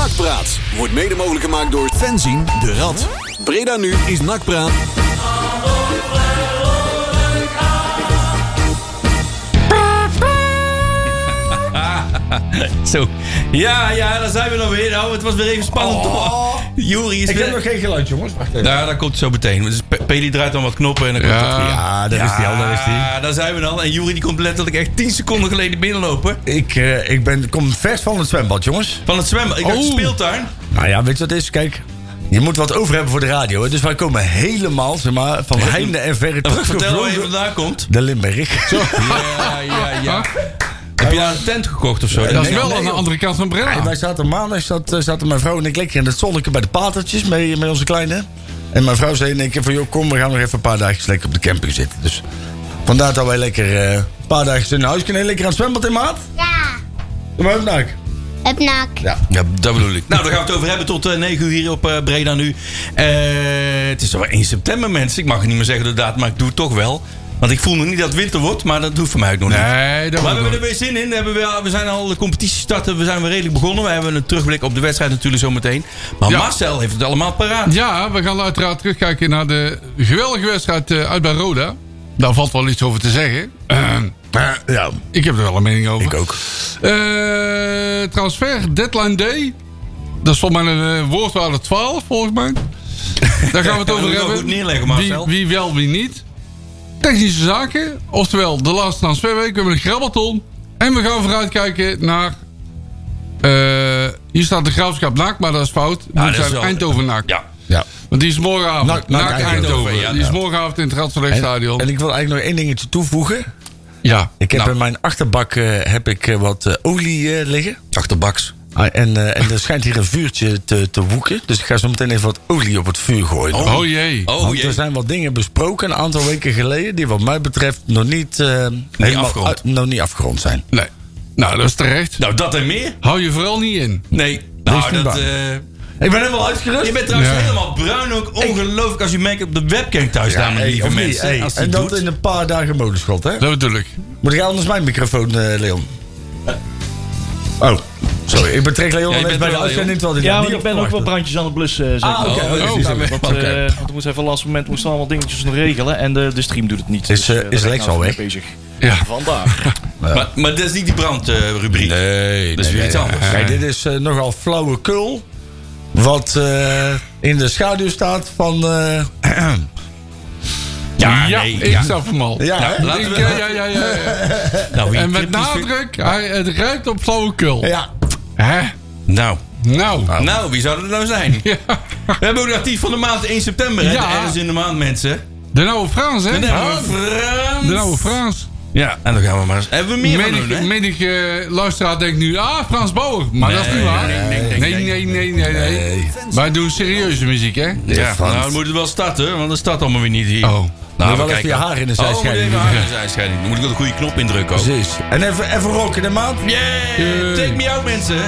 Nakpraat wordt mede mogelijk gemaakt door Fenzin de Rad. Breda nu is Nakpraat. Zo. Ja, ja, daar zijn we nog weer. Nou, het was weer even spannend. Oh. Jury is Ik weer... heb nog geen geluid, jongens. Wacht even. Nou, dat komt zo meteen. Dus Pe- Peli draait dan wat knoppen en dan komt Ja. dat weer. Ja, daar is hij al, daar is hij. Ja, daar zijn we dan. En Jury die komt letterlijk echt 10 seconden geleden binnenlopen. Ik, eh, ik ben, kom vers van het zwembad, jongens. Van het zwemmen. Ik dacht Oh. speeltuin. Nou ja, weet je wat het is? Kijk, je moet wat over hebben voor de radio. Hè? Dus wij komen helemaal, zeg maar, van heinde en verre Nou, Vertel waar je vandaan komt. De Limburg. Ja, ja, ja. Heb je daar een tent gekocht of zo? Dat is wel nee, aan de andere kant van Ja, Breda. wij zaten maandag, zat, eh, zaten mijn vrouw en ik lekker in het zonnetje bij de patertjes met, met onze kleine. En mijn vrouw zei in één keer van, joh, kom, we gaan nog even een paar dagen lekker op de camping zitten. Dus vandaar dat wij lekker eh, een paar dagen in huis kunnen. Lekker aan het zwembad in maat. Ja, Kom maar even nak. Ja. Ja, dat bedoel ik. Nou, daar gaan we het over hebben tot eh, 9 uur hier op eh, Breda nu. Eh, het is alweer 1 september, mensen. Ik mag het niet meer zeggen de datum, maar ik doe het toch wel. Want ik voel nog niet dat het winter wordt, maar dat hoeft voor mij ook nog niet. Nee, dat Maar we hebben er weer zin in. We, hebben we zijn al de competitie starten. We zijn weer redelijk begonnen. We hebben een terugblik op de wedstrijd natuurlijk zometeen. Maar Ja. Marcel heeft het allemaal paraat. Ja, we gaan uiteraard terugkijken naar de geweldige wedstrijd eh, uit bij Roda. Daar valt wel iets over te zeggen. Ja, ik heb er wel een mening over. ik ook. Eh, transfer deadline day. Dat is volgens mij een eh, woordwaarde 12, volgens mij. Daar gaan we het over hebben. goed neerleggen, wie, Marcel. wie wel, wie niet. Technische zaken. Oftewel, de laatste transferweek. We hebben een grabbelton. En we gaan vooruitkijken naar... eh, hier staat de graafschap naakt, maar dat is fout. Moet is zijn wel- Eindhoven naakt. Ja. Ja. Want die is morgenavond. Naakt- Naakt, naakt Eindhoven. Eindhoven, ja. die is morgenavond in het Radverlegstadion. en ik wil eigenlijk nog één dingetje toevoegen. Ja. Ik heb Nou, in mijn achterbak eh, heb ik, eh, wat olie liggen. Achterbaks. Ah, en, eh, en er schijnt hier een vuurtje te, te woeken. Dus ik ga zo meteen even wat olie op het vuur gooien. Oh jee. Oh, Want jee. er zijn wat dingen besproken een aantal weken geleden... die wat mij betreft nog niet, eh, helemaal afgerond. nog niet afgerond zijn. Nee. Nou, dat is terecht. Nou, dat en meer? Hou je vooral niet in. Nee. Wees Nou, niet dat... bang. eh, Ik ben helemaal uitgerust. je bent trouwens Ja. helemaal bruin ook. Ongelooflijk als je merkt op de webcam thuis staan, hey, lieve of niet? mensen. Hey, Als die en dat doet. in een paar dagen modeschot, hè? Dat bedoel ik. Moet ik anders mijn microfoon, eh, Leon? Oh, sorry. Ik betrek Leon Ja, bij er de uitzending... terwijl Ja, want ik ben ook wel brandjes aan het blussen. Zeg Ah, oké. Oh, is oh, oké. anders. Want, Oké. eh, want ik moest even laatste moment moesten allemaal dingetjes nog regelen. En de, de stream doet het niet. Is, eh, daar is Lex nou al weg? Bezig. Ja. Vandaar. Maar, maar dat is niet die brandrubriek. Nee, dat is weer iets anders. Kijk, dit is eh, nogal flauwekul. Wat eh, in de schaduw staat van... eh, Ja, ja, nee, ik ja. snap hem al. ja, ja, ja, ja, ja, ja. Nou, En met nadruk, hij, het ruikt op flauwekul. Ja. Hè? vindt- Nou, Nou. nou, wie zou dat nou zijn? Ja. We hebben ook de actief van de maand 1 september. Hè? Ja. Ergens in de maand, mensen. De nouwe Frans, hè? Dan hebben we Frans. De nouwe Frans. Ja, en dan gaan we maar eens. Hebben we meer van Menig, doen, hè? menig eh, luisteraar denkt nu, ah, Frans Bauer. Maar dat is niet waar. nee, nee, nee, nee, nee. nee, nee, nee, nee. Wij doen serieuze muziek, hè? Ja, Frans. nou, dan moet het wel starten, want dat staat allemaal weer niet hier. Oh. Nou, Moet we wel even je haar in de Oh, zijscheiding even doen. haar in de zijscheiding. Dan moet ik wel de goede knop indrukken ook. Precies. En even, even rocken, de maat. Yeah! Take me out, mensen.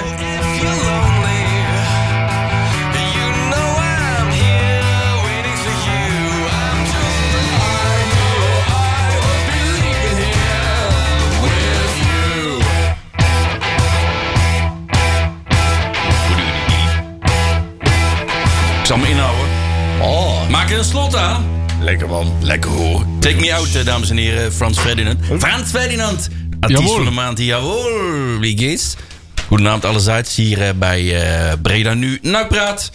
Ik zal me inhouden. Oh, Maak er een slot aan. Lekker man. Lekker hoor. Take me out, eh, dames en heren. Frans Ferdinand. Frans Ferdinand. Artiest van de maand. Jawohl. Wie geht's? Goedenavond allerseits hier eh, bij eh, Breda Nu. Nou, praat.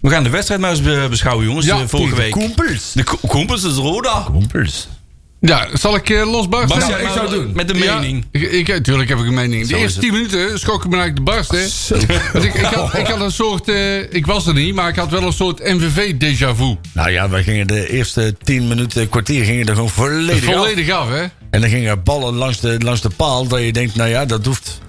We gaan de wedstrijd maar eens be- beschouwen, jongens. Ja, vorige week. Koempels. De ko- Koempels is Roda. Ja, zal ik uh, losbarsten? Nou, jij ik zou doen. Met de Ja, mening. ik, ik, tuurlijk heb ik een mening. De eerste het. 10 minuten schrok ik me eigenlijk de barst, hè? Want ik, ik, had, ik had een soort... eh, ik was er niet, maar ik had wel een soort MVV-déjà vu. Nou ja, wij gingen de eerste 10 minuten, kwartier gingen er gewoon volledig, af. Volledig af, hè? En dan gingen ballen langs de, langs de paal dat je denkt, nou ja, dat hoeft.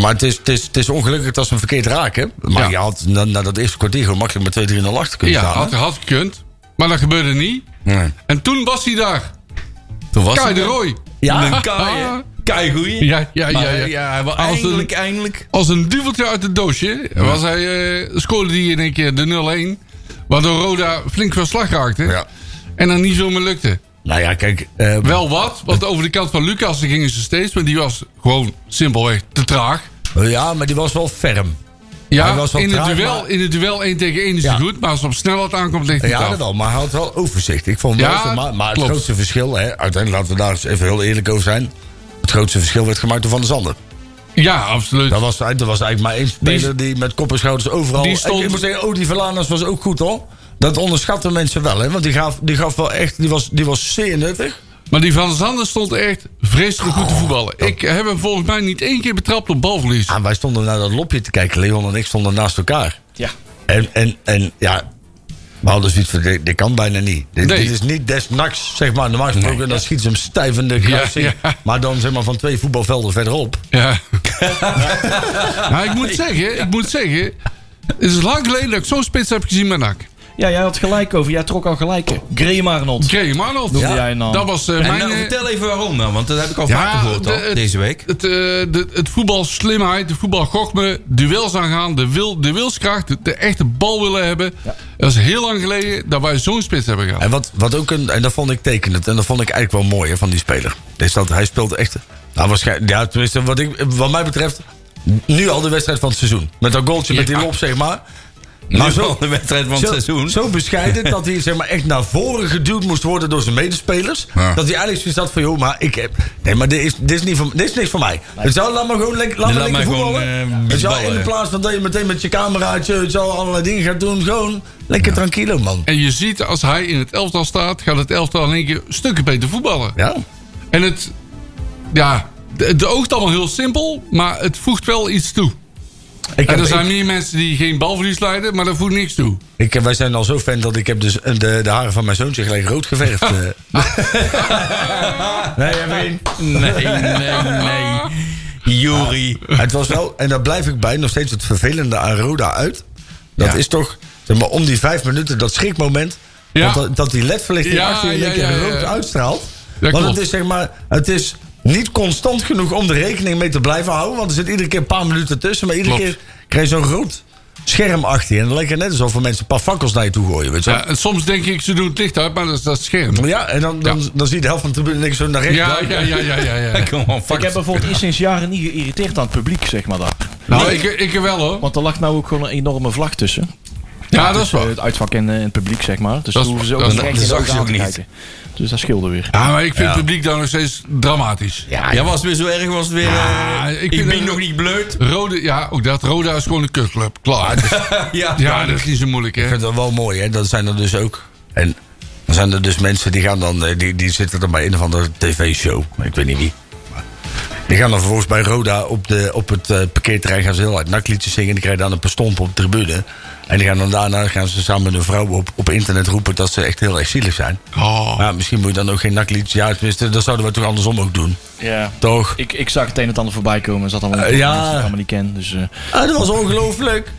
Maar het is, het, is, het is ongelukkig dat ze hem verkeerd raken. Maar Ja. je had na, na dat eerste kwartier gewoon makkelijk met 2-3-0 achter kunnen Ja, staan. had, hè? had gekund. Maar dat gebeurde niet. Nee. En toen was hij daar. Toen was Kai de. Roy. Ja? Een Kai, hè? Kai goeie. Ja, ja, ja. Maar, ja. Als een- eindelijk, eindelijk. Als een duveltje uit het doosje was hij, eh, scoorde hij in één keer de 0-1. Waardoor Roda flink van slag raakte. Ja. En dan niet veel meer lukte. Nou ja, kijk. eh, Wel wat, want over de kant van Lucas gingen ze steeds. Maar die was gewoon simpelweg te traag. ja, maar die was wel ferm. Ja, wel in het, traag, duel, maar- in het duel 1 tegen 1 is Ja. hij goed. Maar als het op snelheid aankomt, ligt hij Ja, af. dat wel, maar hij had wel overzicht. Ik vond wel, Ja, zeg maar, maar het grootste verschil, hè, uiteindelijk laten we daar eens even heel eerlijk over zijn. Het grootste verschil werd gemaakt door Van der Zanden. Ja, absoluut. Dat was, dat was eigenlijk maar één speler die, met kop en schouders overal... die stond- Ik, ik moet zeggen, oh, die Verlanas was ook goed hoor. Dat onderschatten mensen wel, hè. Want die gaf, die gaf wel echt... Die was, die was zeer nuttig. Maar die Van der Zanden stond echt vreselijk goed te voetballen. Ik heb hem volgens mij niet één keer betrapt op balverlies. En wij stonden naar dat lopje te kijken. Leon en ik stonden naast elkaar. Ja. En, en, en ja... We hadden zoiets van, dit, dit kan bijna niet. Dit, Nee. dit is niet des nachts, zeg maar. Normaal gesproken, dan schiet ze hem stijf in de kruising. Ja, ja. Maar dan zeg maar van twee voetbalvelden verderop. Ja. nou, ik moet zeggen, ik moet zeggen... Het is lang geleden dat ik zo'n spits heb gezien met NAC. Ja, jij had gelijk over. Jij trok al gelijke. Graham Arnold. Graham Arnold. Noemde jij. Dat was eh, En mijn... nou, eh, vertel even waarom dan, want dat heb ik al Ja, vaker gehoord de- al, het- deze week. Het, eh, de, het voetbal slimheid, de voetbal gochme, duels aangaan, de, wil, de wilskracht, de, de echte bal willen hebben. Dat is heel lang geleden dat wij zo'n spits hebben gehad. En, wat, wat ook een, en dat vond ik tekenend. En dat vond ik eigenlijk wel mooi hè, van die speler. Is dat hij speelt echt. Nou, waarschijnlijk. Ja, tenminste, wat, ik, wat mij betreft. Nu al de wedstrijd van het seizoen. Met dat goaltje met die Ja. lop, zeg maar. Maar al de wedstrijd van het zo, seizoen. Zo bescheiden dat hij zeg maar, echt naar voren geduwd moest worden door zijn medespelers. Ja. Dat hij eigenlijk zoiets had van, joh, maar ik heb... Nee, maar dit is, dit is, niet, voor, dit is niks voor mij. Het zou, laat maar gewoon lekker, laat maar lekker gewoon, voetballen. eh, het zou, in ja. plaats van dat je meteen met je cameraatje het zou allerlei dingen gaat doen. Gewoon lekker tranquilo, man. En je ziet, als hij in het elftal staat, gaat het elftal in één keer stukken beter voetballen. Ja. En het, ja, het oogt allemaal heel simpel, maar het voegt wel iets toe. Ik En er zijn ik- meer mensen die geen balverlies leiden, maar dat voegt niks toe. Ik, wij zijn al zo fan dat ik heb dus de, de haren van mijn zoontje gelijk rood geverfd. eh. nee, Evelien. Nee, nee, nee. Juri. Het was wel, en daar blijf ik bij, nog steeds het vervelende aan Roda uit. Dat Ja. is toch, zeg maar, om die vijf minuten, dat schrikmoment. Ja. Dat, dat die ledverlichting Ja, achter je ja, ja. rood uitstraalt. Dat want het is zeg maar, het is niet constant genoeg om er rekening mee te blijven houden. Want er zit iedere keer een paar minuten tussen. Maar iedere Klopt. keer krijg je zo'n rood scherm achter je. En dan lijkt het net alsof mensen een paar fakkels naar je toe gooien. Weet je. Ja, en soms denk ik, ze doen het licht uit, maar dat is dat scherm. Ja, en dan, dan, Ja. dan zie je de helft van de tribune niks zo naar rechts Ja, ja, ja, ja, ja. ja. Ik heb bijvoorbeeld eerst sinds jaren niet geïrriteerd aan het publiek, zeg maar daar. Nou, ik, ik wel hoor. Want er lag nou ook gewoon een enorme vlag tussen. Ja, dat is Tussen waar. Het uitvak en, eh, het publiek, zeg maar. Dus Dat hoeven ze ook niet in de je aan ook te niet. kijken. Dus dat scheelde weer. Ja, maar ik vind Ja. het publiek dan nog steeds dramatisch. Ja, was het weer zo erg? Was het weer... Ja, eh, ik ik vind ben het- nog niet bleut. Rode, ja, ook dat. Roda is gewoon een kutclub. Klaar. Ja, Ja, dat is niet zo moeilijk, Ik hè? vind dat wel mooi, hè? Dat zijn er dus ook. En dan zijn er dus mensen die gaan dan. eh, Die, die zitten dan bij een of andere tv-show. Ik weet niet wie. Die gaan dan vervolgens bij Roda op, de, op het eh, parkeerterrein gaan ze heel hard nakliedjes zingen. Die krijgen dan een paar stompen op de tribune. En die gaan dan daarna gaan ze samen met een vrouw op, op internet roepen dat ze echt heel erg zielig zijn. Oh. Maar misschien moet je dan ook geen nakliedjes. Ja, tenminste, dat zouden we toch andersom ook doen. Ja. Toch? Ik, ik zag het een en ander voorbij komen. Er zat allemaal Eh, ja. mensen die ik allemaal niet ken. Dus, eh, Ah, dat was ongelooflijk.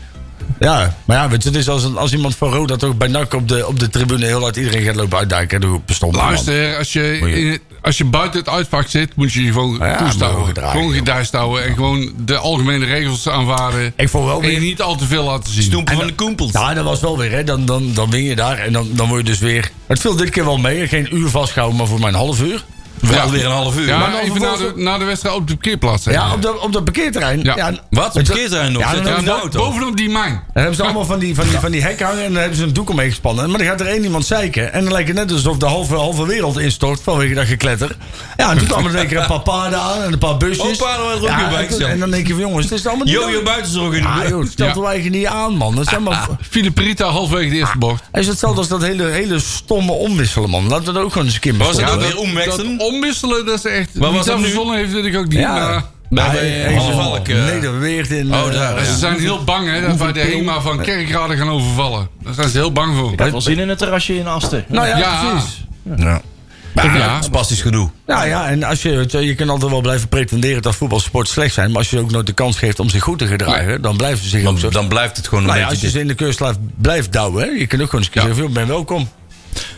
Ja, maar ja, weet je, het is als, een, als iemand van Roda toch bij NAC op de, op de tribune heel hard iedereen gaat lopen bestompt Luister, als je, je- als je buiten het uitvak zit, moet je je gewoon Ja, toest maar houden. gedragen, Gewoon gedijst houden en gewoon de algemene regels aanvaarden. Ik vond wel En je weer... niet al te veel laten zien. Stoempen van de koempels. Ja, dat was wel weer, hè. Dan, dan, dan win je daar en dan, dan word je dus weer... Het viel dit keer wel mee. Geen uur vastgehouden, maar voor mij een half uur. Wel Ja. weer een half uur. Ja, Maar dan even na de, na de wedstrijd op de parkeerplaats. Ja, op, de, op dat parkeerterrein. Ja. Ja. Wat? Op je- parkeerterrein nog? Ja, er? Bovenop die mijn. Dan hebben ze allemaal van die, van, die, van die hek hangen en dan hebben ze een doek omheen gespannen. Maar dan gaat er één iemand zeiken. En dan lijkt het net alsof de halve, halve wereld instort vanwege dat gekletter. Ja, en toen kwamen er een paar paarden aan en een paar busjes. Paarden er ook ja, bij en, en dan denk je van jongens, het is allemaal niet... Jojo buitenzorg in de Ah, buurt. joh, stel Ja. toch eigenlijk niet aan, man. Dat is helemaal... Philip Rita halfwege de eerste bocht. Het is hetzelfde als dat hele, hele stomme omwisselen, man. Laten we dat ook gewoon eens een keer Was het bespreken. ook weer omwechselen? Omwisselen, dat is echt... Waar Wie was dat verzonnen heeft, weet ik ook niet. Ja. maar- Bij, Ja, bij oh, Valk. eh. Nederweert in... Oh, eh, daar, ja. Ze zijn heel bang hè, dat wij de HEMA van Kerkrade gaan overvallen. Daar zijn ze heel bang voor. ik had wel zin in het terrasje in Asten. Nou ja, Ja. precies. Ja. Ja. Spastisch gedoe. Nou ja, en als je, je, je kan altijd wel blijven pretenderen dat voetbalsport slecht zijn. Maar als je ook nooit de kans geeft om zich goed te gedragen, dan blijven ze zich ook zo. Dan, dan blijft het gewoon een nou ja, als beetje... je ze in de keurslijf blijft douwen, hè, je kunt ook gewoon eens Ja. zeggen: "Joh, ben welkom.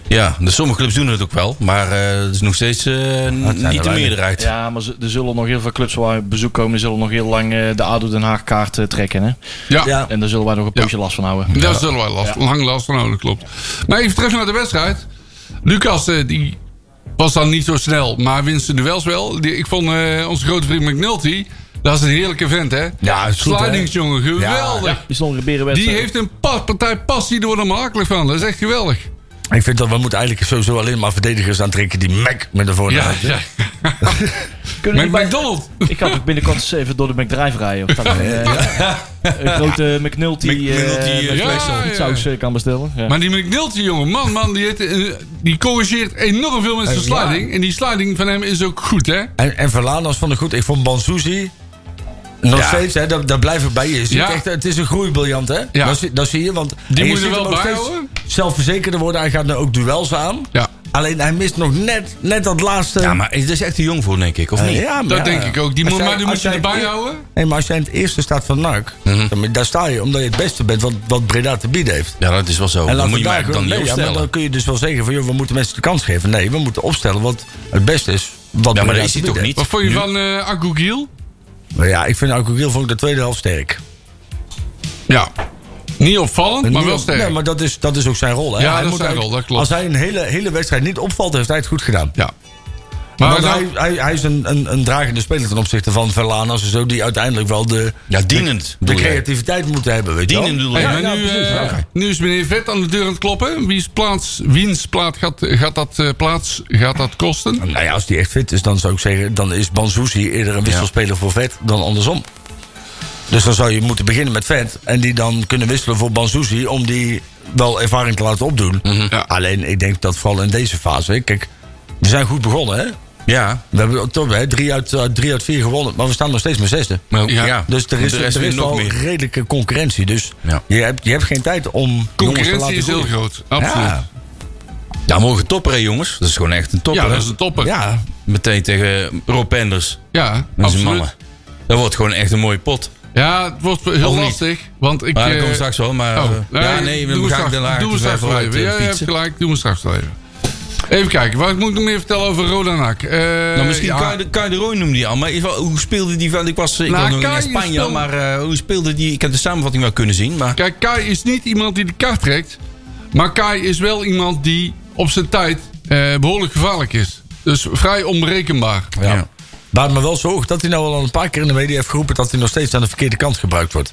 Ja, de sommige clubs doen het ook wel. Maar eh, het is nog steeds eh, er niet de meerderheid. Ja, maar er zullen nog heel veel clubs waar bezoek komen, zullen nog heel lang eh, de ADO Den Haag kaart trekken. Hè? Ja, Ja. En daar zullen wij nog een poosje last van houden. daar zullen wij last, lang last van houden, klopt. Maar even terug naar de wedstrijd. Lucas, eh, die was dan niet zo snel, maar winst de duels wel. Die, ik vond eh, onze grote vriend McNulty Dat is een heerlijke vent, hè? Ja, is goed, hè? Slidingsjongen, geweldig. Een Die heeft een pa- partij passie door hem hakelijk van. Dat is echt geweldig. Ik vind dat we moeten eigenlijk sowieso alleen maar verdedigers aantrekken die Mac met de voornaam. Ja, ja. Kunnen McDonald's. Ik ga binnenkort eens even door de McDrive rijden. Of dat ik, eh, Een grote McNulty, McNulty, eh, special. Ja, ja. saus kan bestellen. Ja. Maar die McNulty, jongen, man, man, die, heeft, eh, die corrigeert enorm veel met zijn ja. sliding. En die sliding van hem is ook goed, hè? En, en Verlanas vond ik goed. Ik vond Banzuzi nog Ja. steeds, hè, daar, daar blijf ik bij je. Ja. echt, het is een groeibriljant, hè? Ja. Dat, zie, dat zie je, want Die en je moet je ziet wel bijhouden. Zelfverzekerder worden, hij gaat nu ook duels aan. Ja, Alleen hij mist nog net, net dat laatste. Ja, maar is is echt te jong voor, denk ik, of Eh, niet? ja, maar dat ja. denk ik ook. Die moet, jij- maar die moet je erbij houden. Nee, maar als jij in het eerste staat van NAC, dan- daar sta je omdat je het beste bent wat, wat Breda te bieden heeft. Ja, dat is wel zo. En Dan moet je daar mij dan niet nee, ja, maar dan kun je dus wel zeggen van, joh, we moeten mensen de kans geven. Nee, we moeten opstellen wat het beste is. Wat Ja, maar dat is hij toch niet? Wat vond je Nu? van eh Agogiel? heeft. Maar ja, ik vind Alcogiel vond ik de tweede helft sterk. Ja. Niet opvallend, maar Niet wel op- sterk. Nee, maar dat is, dat is ook zijn rol. Hè? Ja, Hij dat is moet zijn eigenlijk- rol, dat klopt. Als hij een hele, hele wedstrijd niet opvalt, heeft hij het goed gedaan. Ja. Maar Want nou- hij, hij, hij is een, een, een dragende speler ten opzichte van Verlanas en zo, die uiteindelijk wel de, Ja, dienend. de creativiteit moeten hebben. Weet je wel? Dienend Hey, ja, nu, precies, eh, nu is meneer Vet aan de deur aan het kloppen. Wie's plaats, wiens plaats gaat, gaat, dat, eh, plaats gaat dat kosten? Nou ja, als die echt fit is, dan zou ik zeggen, dan is Banzuzi eerder een wisselspeler voor Vet dan andersom. Dus dan zou je moeten beginnen met Vet en die dan kunnen wisselen voor Banzuzi om die wel ervaring te laten opdoen. Ja. Alleen, ik denk dat vooral in deze fase, hè, kijk, we zijn goed begonnen, hè? Ja, We hebben toch hè, drie, uit, eh, drie uit vier gewonnen, maar we staan nog steeds met zesde. Ja. ja. Dus er is, er is nog wel meer. redelijke concurrentie. Dus Ja. je, hebt, je hebt geen tijd om jongens te Concurrentie laten is heel groeien. groot. Absoluut. Ja, Ja, Ja, mogen topperen, jongens. Dat is gewoon echt een topper. dat is een topper. Ja, ja, Meteen tegen Rob Penders en zijn absoluut. mannen. Dat wordt gewoon echt een mooie pot. Ja, het wordt heel Of niet? lastig. Want ik, Maar dat eh, we straks wel. Maar, oh, eh, ja, nee, doen we gaan straks, de laag doen we straks wel even. Ja, je hebt gelijk, doen we straks wel even. Even kijken, wat moet ik nog meer vertellen over Rodanak? Eh Nou, misschien ja, Kai de, Kai de Roy noemde die al. Maar is wel- hoe speelde die van? Ik was, ik Nou, was nog Kai in Spanje, maar eh, hoe speelde die? Ik heb de samenvatting wel kunnen zien. Maar Kijk, Kai is niet iemand die de kaart trekt. Maar Kai is wel iemand die op zijn tijd eh, behoorlijk gevaarlijk is. Dus vrij onberekenbaar. ja. Ja. Baart me wel zorgen dat hij nou al een paar keer in de media heeft geroepen dat hij nog steeds aan de verkeerde kant gebruikt wordt.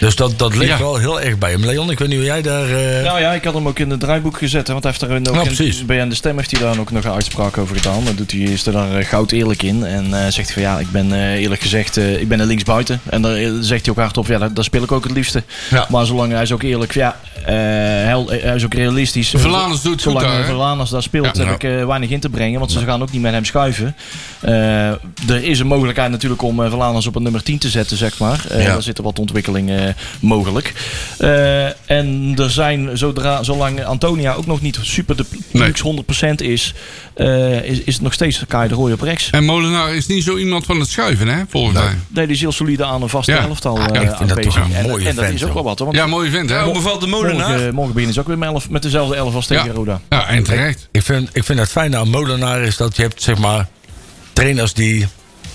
Dus dat, dat ligt Ja. wel heel erg bij hem. Leon, ik weet niet hoe jij daar. eh, Nou ja, ik had hem ook in het draaiboek gezet. Hè, want hij heeft er in- precies. bij de stem heeft hij daar ook nog een uitspraak over gedaan. Dan doet hij, is er daar eh, goud eerlijk in. En eh, zegt hij van ja, ik ben eerlijk gezegd, ik ben er linksbuiten. En daar eh, zegt hij ook hardop, ja, daar, daar speel ik ook het liefste. Ja. Maar zolang hij is ook eerlijk, ja, hij, hij is ook realistisch. Verlaners doet het goed Zolang daar? Verlaners daar speelt, Ja. heb ik weinig in te brengen. Want ze gaan ook niet met hem schuiven. Er is een mogelijkheid natuurlijk om Verlaners op een nummer 10 te zetten, zeg maar. Daar zitten wat ontwikkelingen mogelijk. Eh, en er zijn, zodra, zolang Antonia ook nog niet super de Nee. luxe 100% is, eh, is, is het nog steeds Kai de Roy op rechts. En Molenaar is niet zo iemand van het schuiven, hè? Volgens mij. Nee, die is heel solide aan een vaste Ja. elftal Ja, eh, dat een En- dat is ook wel wat. hoor, Want Ja, mooie vent, hè? hoe bevalt de molenaar? morgen, morgen beginnen ze ook weer met, elf, met dezelfde elf als tegen Ja. Roda. Ja, en terecht. Ik vind, ik vind het fijne aan Molenaar is dat je hebt zeg maar trainers die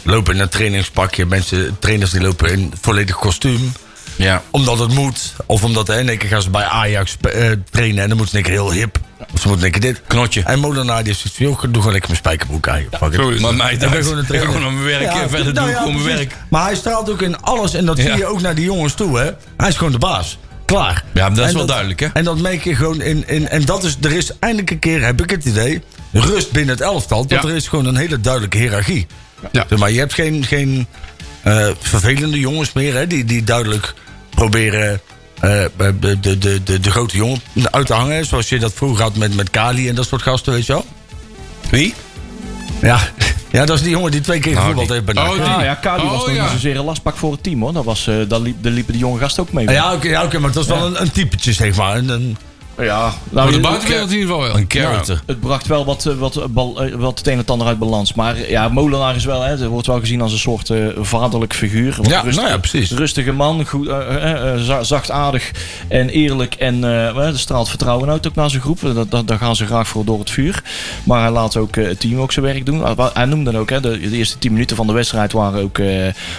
lopen in een trainingspakje, mensen, trainers die lopen in volledig kostuum. Ja. Omdat het moet. Of omdat hè, in één keer gaan ze bij Ajax eh, trainen en dan moeten ze één keer heel hip. Of ze moeten één keer dit. Knotje. En Molenaar die heeft zoiets van, joh, doe gewoon lekker mijn spijkerbroek aan. Maar mij Ik ben dat. gewoon een Ik ga trainer. gewoon aan mijn werk Ja, en verder nou doe ik ja, mijn precies. werk. Maar hij straalt ook in alles en dat zie je ook naar die jongens toe. Hè. Hij is gewoon de baas. Klaar. Ja, dat is En wel duidelijk, hè? En dat merk je gewoon in. in en dat is, er is eindelijk een keer, heb ik het idee, rust binnen het elftal. Dat Ja. er is gewoon een hele duidelijke hiërarchie. Ja. Zeg maar je hebt geen, geen eh, vervelende jongens meer, hè, die, die duidelijk proberen. eh, de, de, de, de, de grote jongen uit te hangen. Zoals je dat vroeger had met, met Kali en dat soort gasten, weet je wel. Wie? Ja, ja dat is die jongen die twee keer Nou, gevoetbald heeft bij Oh, NAC. die- Ja, ja, Kali was Oh, nog ja. niet zozeer een lastpak voor het team hoor. Dat was, eh daar, liep, daar liepen die jonge gasten ook mee. Ja, oké, ja, oké, maar het was wel een, een typetje, zeg maar. Een, een, ja nou, de buitenwereld in ieder geval wel. Een character. Het bracht wel wat, eh, wat, eh, eh, wat het een en het ander uit balans. Maar ja, Molenaar is wel, hè, wordt wel gezien als een soort vaderlijk figuur. Ja, rustig- nou ja, precies. Rustige man, goed, za- zachtaardig en eerlijk. En er straalt vertrouwen uit ook naar zijn groep. Dat, dat, daar gaan ze graag voor door het vuur. Maar hij laat ook het team ook zijn werk doen. Hij- Hij noemde dan ook, hè, de, de eerste 10 minuten van de wedstrijd waren ook,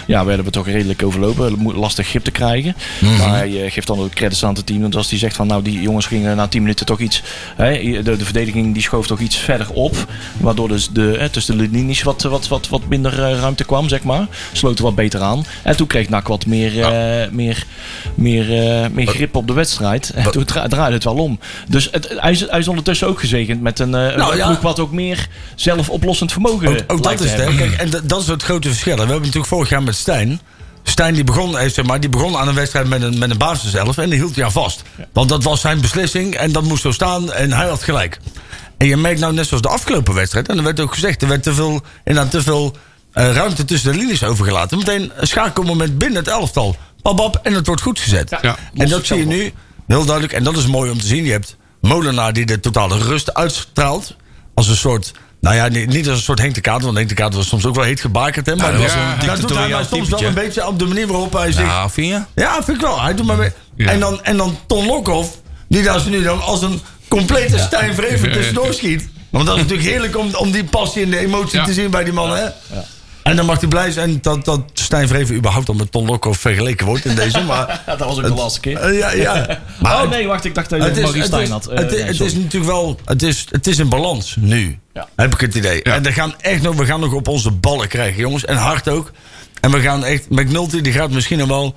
ja, werden we toch redelijk overlopen. Lastig grip te krijgen. Mhm. Maar hij geeft dan ook credits aan het team. Want als hij zegt van, nou, die jongens gingen ging na 10 minuten toch iets. Hè, de, de verdediging die schoof toch iets verder op. Waardoor dus de, hè, tussen de linies wat, wat, wat, wat minder eh, ruimte kwam, zeg maar. Sloten wat beter aan. En toen kreeg NAC wat meer, eh, meer, meer, eh, meer grip op de wedstrijd. En toen dra- draaide het wel om. Dus het, hij, is, hij is ondertussen ook gezegend met een, eh, Nou, een ja. ploeg wat ook meer zelfoplossend vermogen Ook, ook dat is het. Kijk, en dat- dat is het grote verschil. We hebben natuurlijk vorig jaar met Stijn. Stijn die begon, eh, zeg maar, die begon aan een wedstrijd met een, met een basiself en die hield hij aan vast. Want dat was zijn beslissing en dat moest zo staan en hij had gelijk. En je merkt nou net zoals de afgelopen wedstrijd, en er werd ook gezegd, er werd te veel, inderdaad te veel eh, ruimte tussen de linies overgelaten. Meteen een schakelmoment binnen het elftal. Babab, en het wordt goed gezet. Ja. en dat zie je nu heel duidelijk, en dat is mooi om te zien. Je hebt Molenaar die de totale rust uitstraalt. Als een soort, nou ja, niet, niet als een soort Henk de Kater, want Henk de Kater was soms ook wel heet gebakerd. Hè, maar dat was ja, een dat doet hij soms wel een beetje op de manier waarop hij zich... Nou, vind je? Ja, vind ik wel. Hij doet maar mee. Ja. En, dan, en dan Ton Lokhoff, die daar zo nu dan als een complete Stijn Vreven tussendoor schiet. Want dat is natuurlijk heerlijk om, om die passie en de emotie Ja. te zien bij die man, hè? En dan mag hij blij zijn dat, dat Stijn Vreven überhaupt al met Ton Lokhoff vergeleken wordt in deze. Maar, dat was ook de laatste keer. Eh, ja, ja. Maar oh het- nee, wacht, ik dacht dat je het is, Maurice het, Stijn is, had. Eh, het, nee, het is natuurlijk wel, het is, het is in balans nu. Ja. Heb ik het idee. Ja. En we gaan echt nog, we gaan nog op onze ballen krijgen, jongens. En hard ook. En we gaan echt, McNulty die gaat misschien nog wel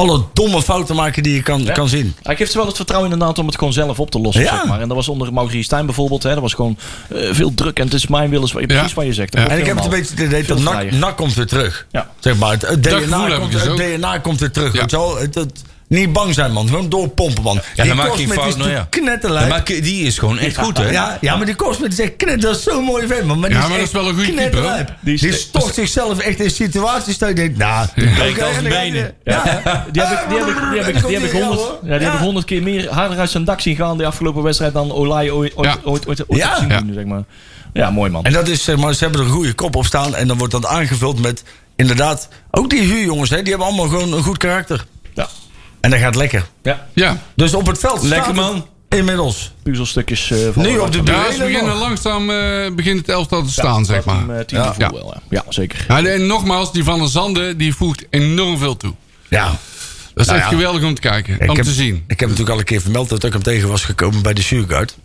alle domme fouten maken die je kan, Ja. kan zien. Hij geeft ze wel het vertrouwen inderdaad om het gewoon zelf op te lossen. Ja. Zeg maar. En dat was onder Maurice Stijn bijvoorbeeld. Hè. Dat was gewoon eh, veel druk. En het is mijn wil, is wat je- precies wat je zegt. En ik heb het een beetje het idee dat NAC, komt weer terug. Ja. Zeg maar, het, het DNA, komt, dus het. DNA komt weer terug. Ja. Weet je wel? Het, het- niet bang zijn, man. Gewoon doorpompen, man. Ja, dan maak je Cosmet een fout. is Nou ja. natuurlijk knetterlijp. Maar die is gewoon echt goed, hè? Ja, ja, maar die Cosmet is echt knet, dat is zo'n mooi vent, man. Maar Ja, die maar dat is wel een goede keeper, hoor. Die, Die stort zichzelf echt in situaties dat je denkt, nou... Breekt oké, als een dan je- benen. Ja, die heb ik, die heb ik, die heb ik, die heb ik, die heb ik Ja, honderd, die keer meer harder uit zijn dak zien gaan die afgelopen wedstrijd dan Olij ooit, zien doen, zeg maar. Ja, mooi man. En dat is, zeg maar, ze hebben er een goede kop op staan. En dan wordt dat aangevuld met, inderdaad... Ook die huurjongens, hè, die hebben allemaal gewoon een goed karakter. Ja, En dat gaat lekker. ja Ja. Dus op het veld Lekker, staat het man. Inmiddels. puzzelstukjes. eh van Nu op de Ja, ze beginnen nog. langzaam eh, begint het elftal te staan, zeg maar. Team, eh, team Ja. gevoel wel, ja. ja, zeker. Ja, en nogmaals, die Van der Zanden die voegt enorm veel toe. Ja. Dat is Nou echt ja. geweldig om te kijken, Ik om heb, te zien. Ik heb natuurlijk al een keer vermeld dat ik hem tegen was gekomen bij de Sugarguard.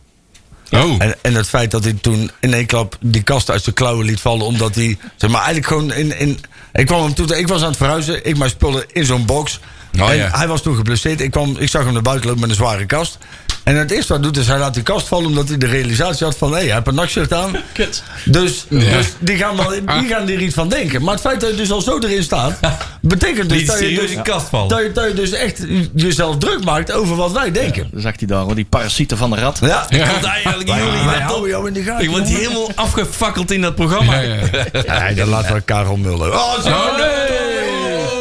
Oh, En, en het feit dat hij toen in één klap die kast uit zijn klauwen liet vallen. Omdat hij, zeg maar, eigenlijk gewoon in... in ik, kwam hem toen, ik was aan het verhuizen. Ik mijn spullen in zo'n box. Oh, en ja. hij was toen geblesseerd. Ik, kwam, ik zag hem naar buiten lopen met een zware kast. En het eerste wat hij doet is hij laat die kast vallen. Omdat hij de realisatie had van... Hé, hey, hij heeft een nachtshirt aan. Kut. Dus, Ja. dus die, gaan wel, die gaan er iets van denken. Maar het feit dat je dus al zo erin staat... Betekent dus dat je, dus, in kast dat, je, dat je dus echt jezelf druk maakt over wat wij denken. Dan zag hij daar, hoor, die parasieten van de rat. Ja. ja. Want eigenlijk, jullie, wij dat houden jou in de gaten. Ik word helemaal afgefakkeld in dat programma. Ja, ja. Nee, dan laten we Karel Mulder. Oh, zo. Oh, nee.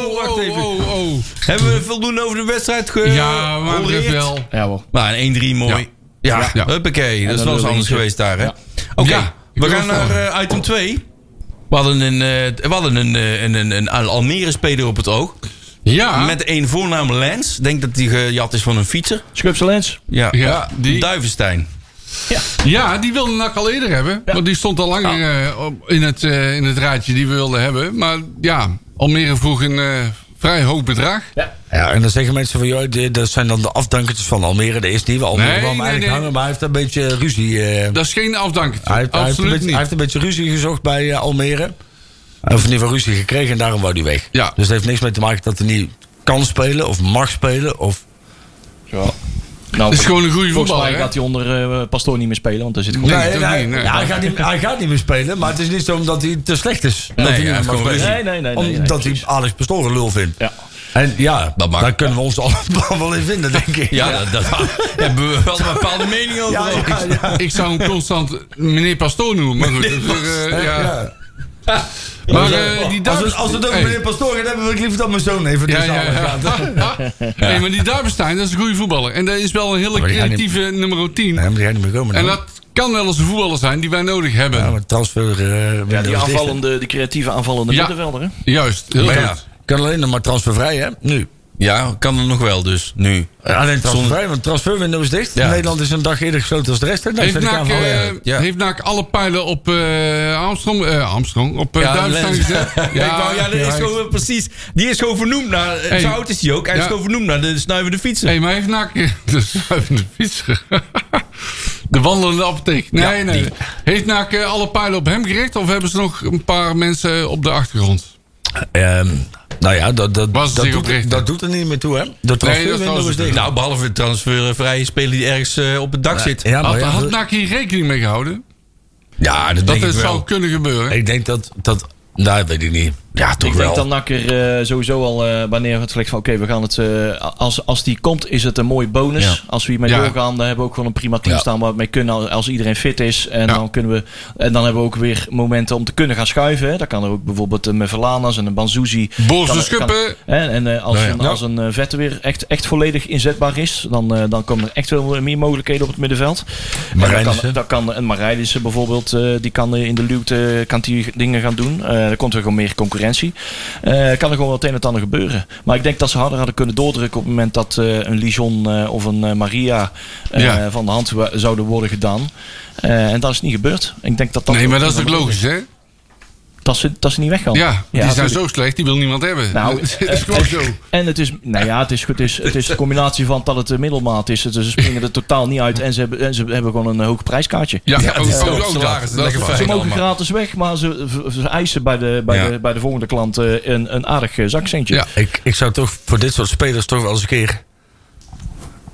Oh, wacht even. Hebben we voldoende over de wedstrijd ge... Ja, maar het georeerd? wel. Ja hoor. Maar een 1-3 mooi. Ja, Ja. Ja. huppakee. Dat is wel eens een anders geweest daar, hè? Ja. Oké, Ja, we gaan naar eh, item 2. We hadden een, eh, we hadden een, eh, een, een, een Almere-speler op het oog. Ja, Met een voornaam Lens. Denk dat die gejat is van een fietser. Schubse Lens. Ja, Ja, die- Duivenstein. ja, die wilde NAC al eerder hebben. Want die stond al langer in, het, in het raadje die we wilden hebben. Maar ja, Almere vroeg een eh, vrij hoog bedrag. Ja. Ja, en dan zeggen mensen van, joh, dit- dat zijn dan de afdankertjes van Almere. Dat is niet wel Almere Nee, kwam nee, eigenlijk nee. hangen, maar hij heeft een beetje ruzie. eh, Dat is geen afdankertje. hij, heeft, hij, heeft een Absoluut beetje, hij niet. heeft een beetje ruzie gezocht bij eh, Almere. Of in ieder geval ruzie gekregen en daarom wou hij weg. Ja. Dus het heeft niks mee te maken dat hij niet kan spelen of mag spelen. Of, Ja. Nou, Het is gewoon een goede volgens voetballer. mij hè? gaat hij onder eh, Pastoor niet meer spelen, want daar zit gewoon... Nee, niet, nee. ja, hij, gaat niet, hij gaat niet meer spelen, maar het is niet zo omdat hij te slecht is. dat hij. Nee, nee, nee. nee, nee, Omdat hij. Alex Pastoor een lul vindt. Ja. En ja, Dat mag. daar kunnen we ons allemaal wel in vinden, denk ik. Ja, dat, dat hebben we wel een bepaalde mening over. ja, ja, ja. Ik zou hem constant meneer Pastoor noemen. Maar goed, dat is, eh, ja. Maar eh, die Als we, als we het over Hey. meneer Pastoor gaan hebben, wil ik liever dat mijn zoon even Ja, ja, ja. gaat. Nee, maar die Duivenstein, dat is een goede voetballer. En dat is wel een hele niet- creatieve nummer 10. Nee, maar die gaat niet meer komen. En dat kan wel eens een voetballer zijn die wij nodig hebben. Ja, maar transfer... eh, Ja, die aanvallende, die creatieve aanvallende Ja. middenvelder, hè? Juist, heel. Maar goed. ja, kan alleen nog maar transfervrij, hè? Nu. Ja, kan er nog wel dus, nu. Alleen transfer, want transferwindow is dicht. Ja. Nederland is een dag eerder gesloten als de rest. hè? Heeft NAC, KNVB. eh, Ja. heeft NAC alle pijlen op eh Armstrong, eh, Armstrong, op Ja, Duitsland gezet? Ja, ik wou- ja, dat is gewoon precies. Die is gewoon vernoemd naar. Hey. Zo oud is die ook. Hij is gewoon vernoemd naar de snuivende fietser. Hé, maar heeft NAC de schuivende fietser? De wandelende apotheek. Nee, Ja, nee. die. Heeft NAC eh, alle pijlen op hem gericht? Of hebben ze nog een paar mensen op de achtergrond? Ehm, nou ja, dat, dat, dat, doet, oprichten? dat doet er niet meer toe, hè? De dat transferwindow trouwens is dicht. Nou, behalve de transfervrije speler die ergens eh, op het dak zit. ja, maar Had, ja, had dat- NAC hier rekening mee gehouden? Ja, dat Dat denk ik het wel. zou kunnen gebeuren? ik denk dat, dat... Nou, weet ik niet. Ja, toch Ik wel. denk dat Nakker eh, sowieso al eh, wanneer het gelijk van oké, we gaan het. eh, als, als die komt, is het een mooie bonus. Ja. Als we hiermee Ja. doorgaan, dan hebben we ook gewoon een prima team Ja. staan waar we mee kunnen als, iedereen fit is. En dan kunnen we. En dan hebben we ook weer momenten om te kunnen gaan schuiven. Hè. Dan kan er ook bijvoorbeeld een Verlanas en een Banzuzi. Kan- de Schuppen. kan- en als, Nou een, als een vette weer echt, echt volledig inzetbaar is, dan, dan komen er echt wel meer mogelijkheden op het middenveld. En dan kan, dan kan een Marijnissen bijvoorbeeld, die kan in de luwte kan die dingen gaan doen. Er komt er gewoon meer concurrentie. Eh, kan er gewoon wel het een en ander gebeuren. Maar ik denk dat ze harder hadden kunnen doordrukken op het moment dat eh, een Lijon eh, of een Maria Ja. van de hand zouden worden gedaan. En dat is niet gebeurd. Ik denk dat dat Nee, maar dat is ook ook logisch, hè? Dat ze, dat ze niet weggaan. Ja, die zijn zo slecht, die wil niemand hebben. Nou, het is gewoon eh, zo. En het is, nou ja, het is, het is, het is de combinatie van dat het een middelmaat is. Ze springen er totaal niet uit en ze hebben, en ze hebben gewoon een hoog prijskaartje. Ja, ook, ook, ook dat. Dat is. Ze mogen gratis weg, maar ze, ze eisen bij de, bij, Ja. de, bij de volgende klant eh, een, een aardig eh, zakcentje. Ja. Ik, ik zou toch voor dit soort spelers toch wel eens een keer...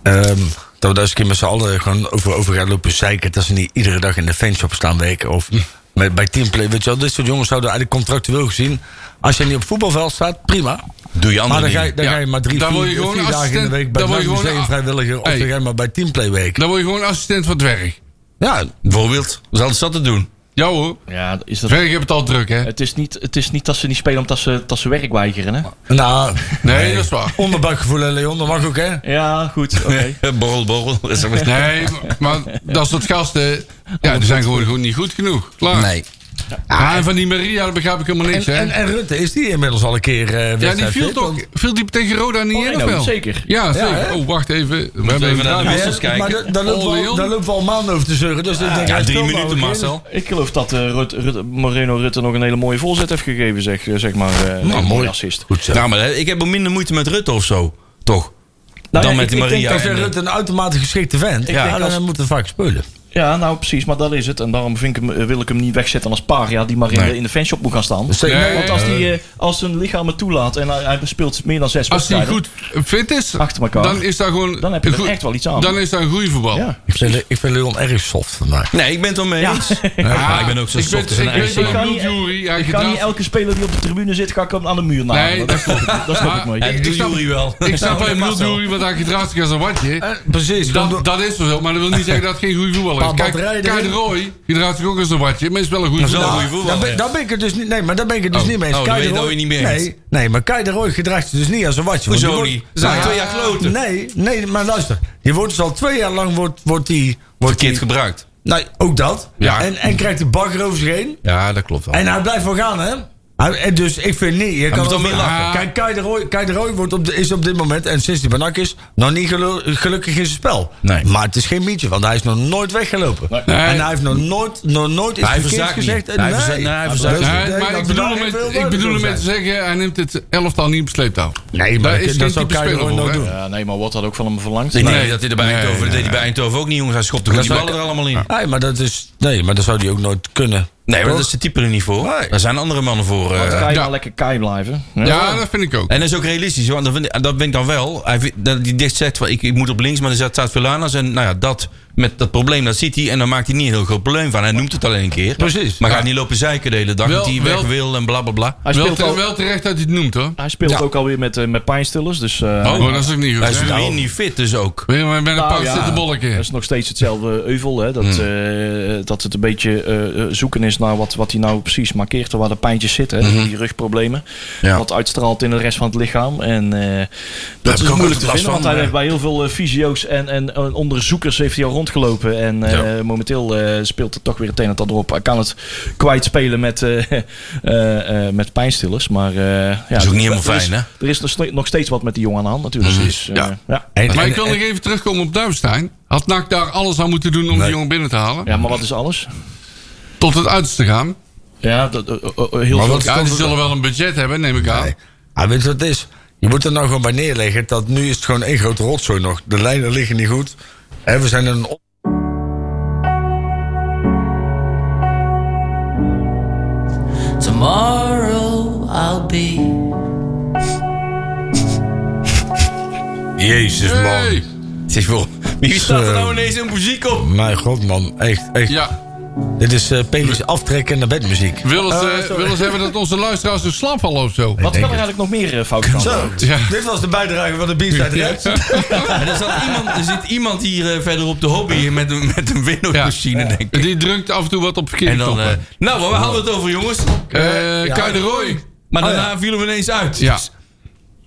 ehm, dat we daar eens een keer met z'n allen gewoon over, over gaan lopen zeiken. Dat ze niet iedere dag in de fanshop staan werken. Of met, bij teamplay. Weet je wel, dit soort jongens zouden eigenlijk contractueel gezien... Als je niet op voetbalveld staat, prima. Doe je Maar andere dan ga, je, dan Ja. ga je maar drie, Dan je vier, gewoon vier dagen in de week bij het je museum vrijwilliger. Of Hey. dan ga je maar bij teamplay werken. Dan word je gewoon assistent van het werk. Ja, Bijvoorbeeld, is dat te doen? Ja hoor, Ja, is dat, het werk heeft het al druk, hè? het, is niet, het is niet dat ze niet spelen omdat ze, dat ze werk weigeren. Hè? nou... Nee, dat is waar. Onderbuikgevoel, hè, Leon. Dat mag ook, hè? Ja, goed. Oké. borrel, borrel. Dat is ook- Nee, maar dat soort gasten, ja, die zijn gewoon, gewoon niet goed genoeg. Klaar. Nee. Ja, en van die Maria, daar begrijp ik helemaal En, niks, hè? en, en Rutte, is die inmiddels al een keer eh ja, die viel toch, Want- viel die tegen Roda niet Oh, in, nou, of wel? zeker. Ja, zeker. oh, wacht even. We hebben even naar de wissels kijken. Maar da- daar lopen, we al- Leon. daar lopen we al maanden over te zeuren. Dus ik denk, Ja, drie minuten, nou Marcel. Ik geloof dat eh, Rut, Rut- Moreno Rutte nog een hele mooie voorzet heeft gegeven, zeg, eh, zeg maar. eh, een mooie assist. Goed zo. Nou, maar ik heb minder moeite met Rutte of zo. Toch? Nou, Dan ja, met ik- die ik Maria. denk Als dat- je Rutte een uitermate geschikte vent, Ik ja, denk dan moet het vaak spelen. Ja, nou precies, maar dat is het. En daarom vind ik hem, eh, wil ik hem niet wegzetten als paria die maar in, Nee. de, in de fanshop moet gaan staan. Dus Nee, Want als, die, eh, als zijn lichaam het toelaat en hij, hij speelt meer dan zes Als hij wedstrijden. goed fit is, Achter elkaar. dan is daar gewoon... Dan heb je er goed- echt wel iets aan. Dan is daar een goede voetbal. Ja. ik, vind, ik vind Leon erg soft vandaag. Nee, ik ben het wel mee Ja. eens. Ja, ik ben ook zo ik soft ik Ik ga ik niet- Ik ga niet elke speler die op de tribune zit, ga ik hem aan de muur. Nee, dat, ik, dat snap Maar- ik mooi. Ja, dat doet snap- Jury wel. Ik snap Ja, wel, Marcel. bedoel Jury, want hij gedraagt zich als een watje. Eh, precies. Dat, is wel zo, maar dat wil niet zeggen dat het geen goede voetballer is. Paar Kijk, Kai de. Roy gedraagt zich ook als een watje, maar is wel een goede een voetballer. voetballer. ben, ik het dus niet. Nee, maar daar ben ik het dus Oh. niet mee eens. Oh, Kai dan de weet je Roy- dat niet mee eens. Nee, nee, maar Kai de Roy gedraagt zich dus niet als een watje. Hoezo die wordt- niet? Ze zijn Nou, twee jaar kloten. Nee, nee, maar luister. Die wordt dus al twee jaar lang wordt, wordt die, wordt Verkeerd die, gebruikt. nou, ook dat. Ja. En, en krijgt die bagger over zich heen. Ja, dat klopt wel. En hij blijft wel gaan, hè? Hij, en dus ik vind niet. Je kan over- meer lachen. Kijk, Kai de Roy, Kai de Roy wordt op de, is op dit moment, en sinds die banak is, nog niet gelu- gelukkig in zijn spel. Nee. Maar het is geen mietje, want hij is nog nooit weggelopen. Nee. En hij heeft nog nooit, nog nooit iets Hij verkeerds niet. gezegd. Hij nee, hij verzaakt Nee, nee, maar ik bedoel, met, ik bedoel hem met te zeggen, hij neemt het elftal niet op sleeptouw. Nee, maar Daar is dat zou Kai de Roy nooit doen. Ja, nee, maar wat had ook van hem verlangd. Nee. niet dat hij er bij Nee, Eindhoven, dat deed hij bij Eindhoven ook niet, jongens. Hij schopte gewoon die ballen er allemaal in. Nee, maar dat is, nee, maar dat zou hij ook nooit kunnen. Nee, maar dat is de type er niet voor. Nee. Daar zijn andere mannen voor. eh. Kan je Ja. maar lekker Kai blijven. Ja, dat vind ik ook. En dat is ook realistisch, want dat, vind ik, dat ben ik dan wel. Hij, die dicht zegt, ik, ik moet op links, maar er staat- staat Velanas. En nou ja, dat, met dat probleem, dat ziet hij. En dan maakt hij niet een heel groot probleem van. Hij noemt het alleen een keer. Precies. Maar Ja. gaat niet lopen zeiken de hele dag Wel- dat hij wel- weg wil en bla bla bla. Hij Wel, speelt, al, wel terecht dat hij het noemt, hoor. hij speelt ook alweer met, eh, met pijnstillers. Dus, eh, Oh, dat is ook niet goed. Hij is weer niet fit dus ook. Met een Nou, ja. zitten bolletje. Dat is nog steeds hetzelfde euvel. Hè? Dat, eh, dat het een beetje eh, zoeken is naar wat, wat hij nou precies markeert. Waar de pijntjes zitten. hè, Die rugproblemen. Ja. Wat uitstraalt in de rest van het lichaam. En eh, dat heb is moeilijk te vinden. Want hij heeft bij heel veel fysio's en, en, en onderzoekers heeft hij al gelopen. En eh, momenteel eh, speelt het toch weer het een en ander op. Hij kan het kwijtspelen met, eh, met pijnstillers. Maar eh, ja, is ook niet helemaal er is- fijn, hè? Er is nog ste- nog steeds wat met die jongen aan de hand natuurlijk. Dus, eh, Ja. ja. En- Maar ik wil nog even terugkomen op Duivestein. Had NAC daar alles aan moeten doen om Nee. die jongen binnen te halen? ja, maar wat is alles? Tot het uiterste gaan? Ja, dat, heel Maar veel. Ja, die zullen wel een budget hebben, neem ik aan. Nee. Ah, weet je wat het is? Je moet er nou gewoon bij neerleggen dat nu is het gewoon één grote rotzooi nog. De lijnen liggen niet goed. Hè, we zijn een... op- Tomorrow I'll be Jezus man. Hey! Zeg wie staat er nou ineens een muziek op? Mijn god man, echt, echt. Ja, Dit is eh penis aftrekken naar bedmuziek. willen ze, willen ze hebben dat onze luisteraars in slaap vallen of zo? Wat kan er eigenlijk nog meer eh, fout gaan? Zo, Ja. dit was de bijdrage van de Rex. En er, zat iemand, er zit iemand hier eh, verder op de hobby met een, met een winnowmachine, denk ik. Die drukt af en toe wat op verkeerde En dan, eh, nou, waar hadden we het over, jongens? Eh, Kai de Roy. Maar Oh, daarna vielen we ineens uit. Ja. Dus-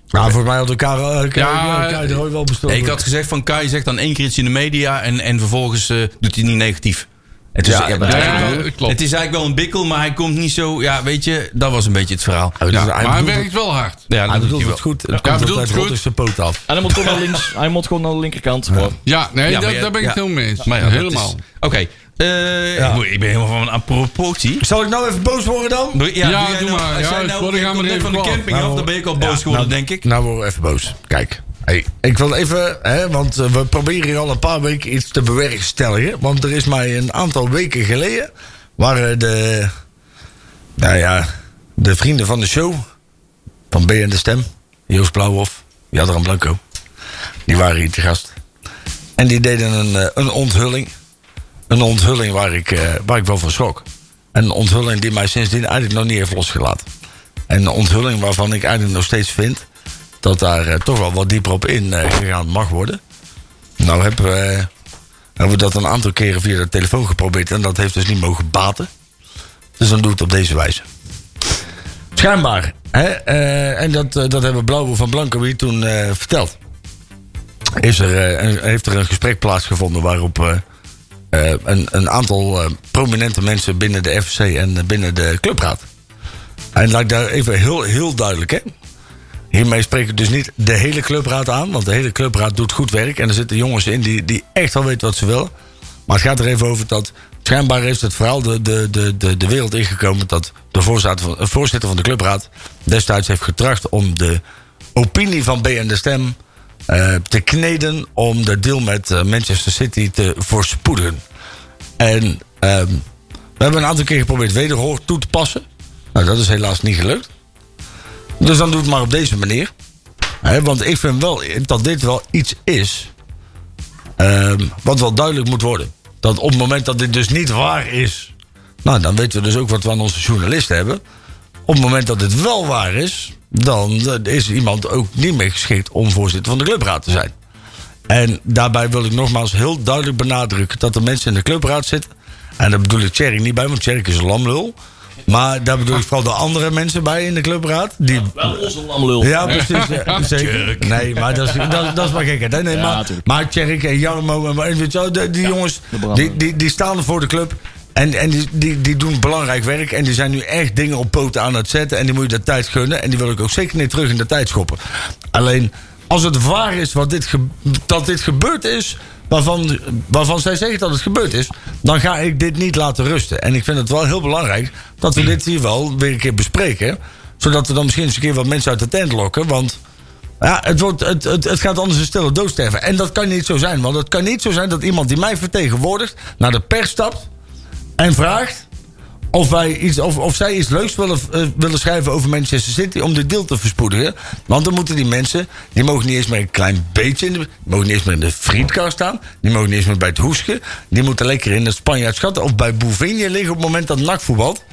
Nou, voor mij had elkaar uh, Ja, ja, er ooit wel bestoken. Ik had gezegd van Kai zegt dan één keer iets in de media en, en vervolgens eh, doet hij niet negatief. Het is, Ja, ja, het eigenlijk wel- dat klopt. het is eigenlijk wel een bikkel, maar hij komt niet zo. Ja, weet je, dat was een beetje het verhaal. Oh, dus Ja, hij maar hij werkt wel hard. Ja, Hij dat doet bedoelt hij het wel. goed. Het Ja, komt bedoelt het rot goed. zijn poot af. En hij moet gewoon naar links. Hij moet gewoon naar de linkerkant. Ja, nee, daar, ben ik het helemaal mee eens. Maar helemaal. Oké, eh, Ja. ik ben helemaal van een proportie. Zal ik nou even boos worden dan? Ja, Ja, doe nou, maar. Als Ja, jij nou van de camping Nou, af, dan ben ik al boos geworden, nou, denk ik. Nou worden we even boos. Kijk, ik wil even, hè, want eh, we proberen hier al een paar weken iets te bewerkstelligen. Want er is mij een aantal weken geleden, waren de, nou ja, de vrienden van de show, van B en de Stem, Joost Blauwhof, Jadran Blanco, die waren hier te gast. En die deden een, eh, een onthulling. Een onthulling waar ik, eh, waar ik wel van schrok. Een onthulling die mij sindsdien eigenlijk nog niet heeft losgelaten. En een onthulling waarvan ik eigenlijk nog steeds vind dat daar eh, toch wel wat dieper op in eh, gegaan mag worden. Nou hebben we, hebben we dat een aantal keren via de telefoon geprobeerd en dat heeft dus niet mogen baten. Dus dan doe ik het op deze wijze. Schijnbaar. Hè? eh, en dat, dat hebben Blauwe van Blankenwie toen verteld. Is er, heeft er een gesprek plaatsgevonden waarop een, een aantal prominente mensen binnen de FC en binnen de clubraad. En laat ik daar even heel, heel duidelijk, hè. Hiermee spreek ik dus niet de hele clubraad aan, want de hele clubraad doet goed werk. En er zitten jongens in die, die echt wel weten wat ze willen. Maar het gaat er even over dat. Schijnbaar is het verhaal de, de, de, de, de wereld ingekomen dat de voorzitter van, eh, de clubraad destijds heeft getracht om de opinie van BN de Stem eh, te kneden om de deal met eh, Manchester City te voorspoedigen. En ehm, we hebben een aantal keer geprobeerd wederhoor toe te passen. Nou, dat is helaas niet gelukt. Dus dan doe het maar op deze manier. Want ik vind wel dat dit wel iets is. ehm, wat wel duidelijk moet worden. Dat op het moment dat dit dus niet waar is. Nou, dan weten we dus ook wat we aan onze journalisten hebben. Op het moment dat dit wel waar is. dan eh, is iemand ook niet meer geschikt om voorzitter van de clubraad te zijn. En daarbij wil ik nogmaals heel duidelijk benadrukken dat er mensen in de clubraad zitten. En daar bedoel ik Tjerk niet bij, want Tjerk is een lamlul. Maar daar bedoel ik vooral de andere mensen bij in de clubraad. Die, Wel onze lamlul. ja, precies. ja, zeker. Nee, maar dat is, dat, dat is maar gekheid. hè. Nee, maar, maar Tjerk en Jarmo en weet je die, die jongens, die, die, die staan er voor de club. En, en die, die, die doen belangrijk werk. En die zijn nu echt dingen op poten aan het zetten. En die moet je de tijd gunnen. En die wil ik ook zeker niet terug in de tijd schoppen. Alleen, als het waar is wat dit dat dit gebeurd is... Waarvan, waarvan zij zeggen dat het gebeurd is... dan ga ik dit niet laten rusten. En ik vind het wel heel belangrijk... dat we dit hier wel weer een keer bespreken. Zodat we dan misschien eens een keer wat mensen uit de tent lokken. Want ja, het, wordt, het, het, het gaat anders een stille dood sterven. En dat kan niet zo zijn. Want het kan niet zo zijn dat iemand die mij vertegenwoordigt... naar de pers stapt en vraagt... Of, wij iets, of, of zij iets leuks willen, eh, willen schrijven over Manchester City om de deal te verspoedigen. Want dan moeten die mensen, die mogen niet eens meer een klein beetje in de, mogen niet eens meer in de frietkar staan. Die mogen niet eens meer bij het hoesje. Die moeten lekker in het Spanjaard schatten of bij Bouvigne liggen op het moment dat NAC voetbalt.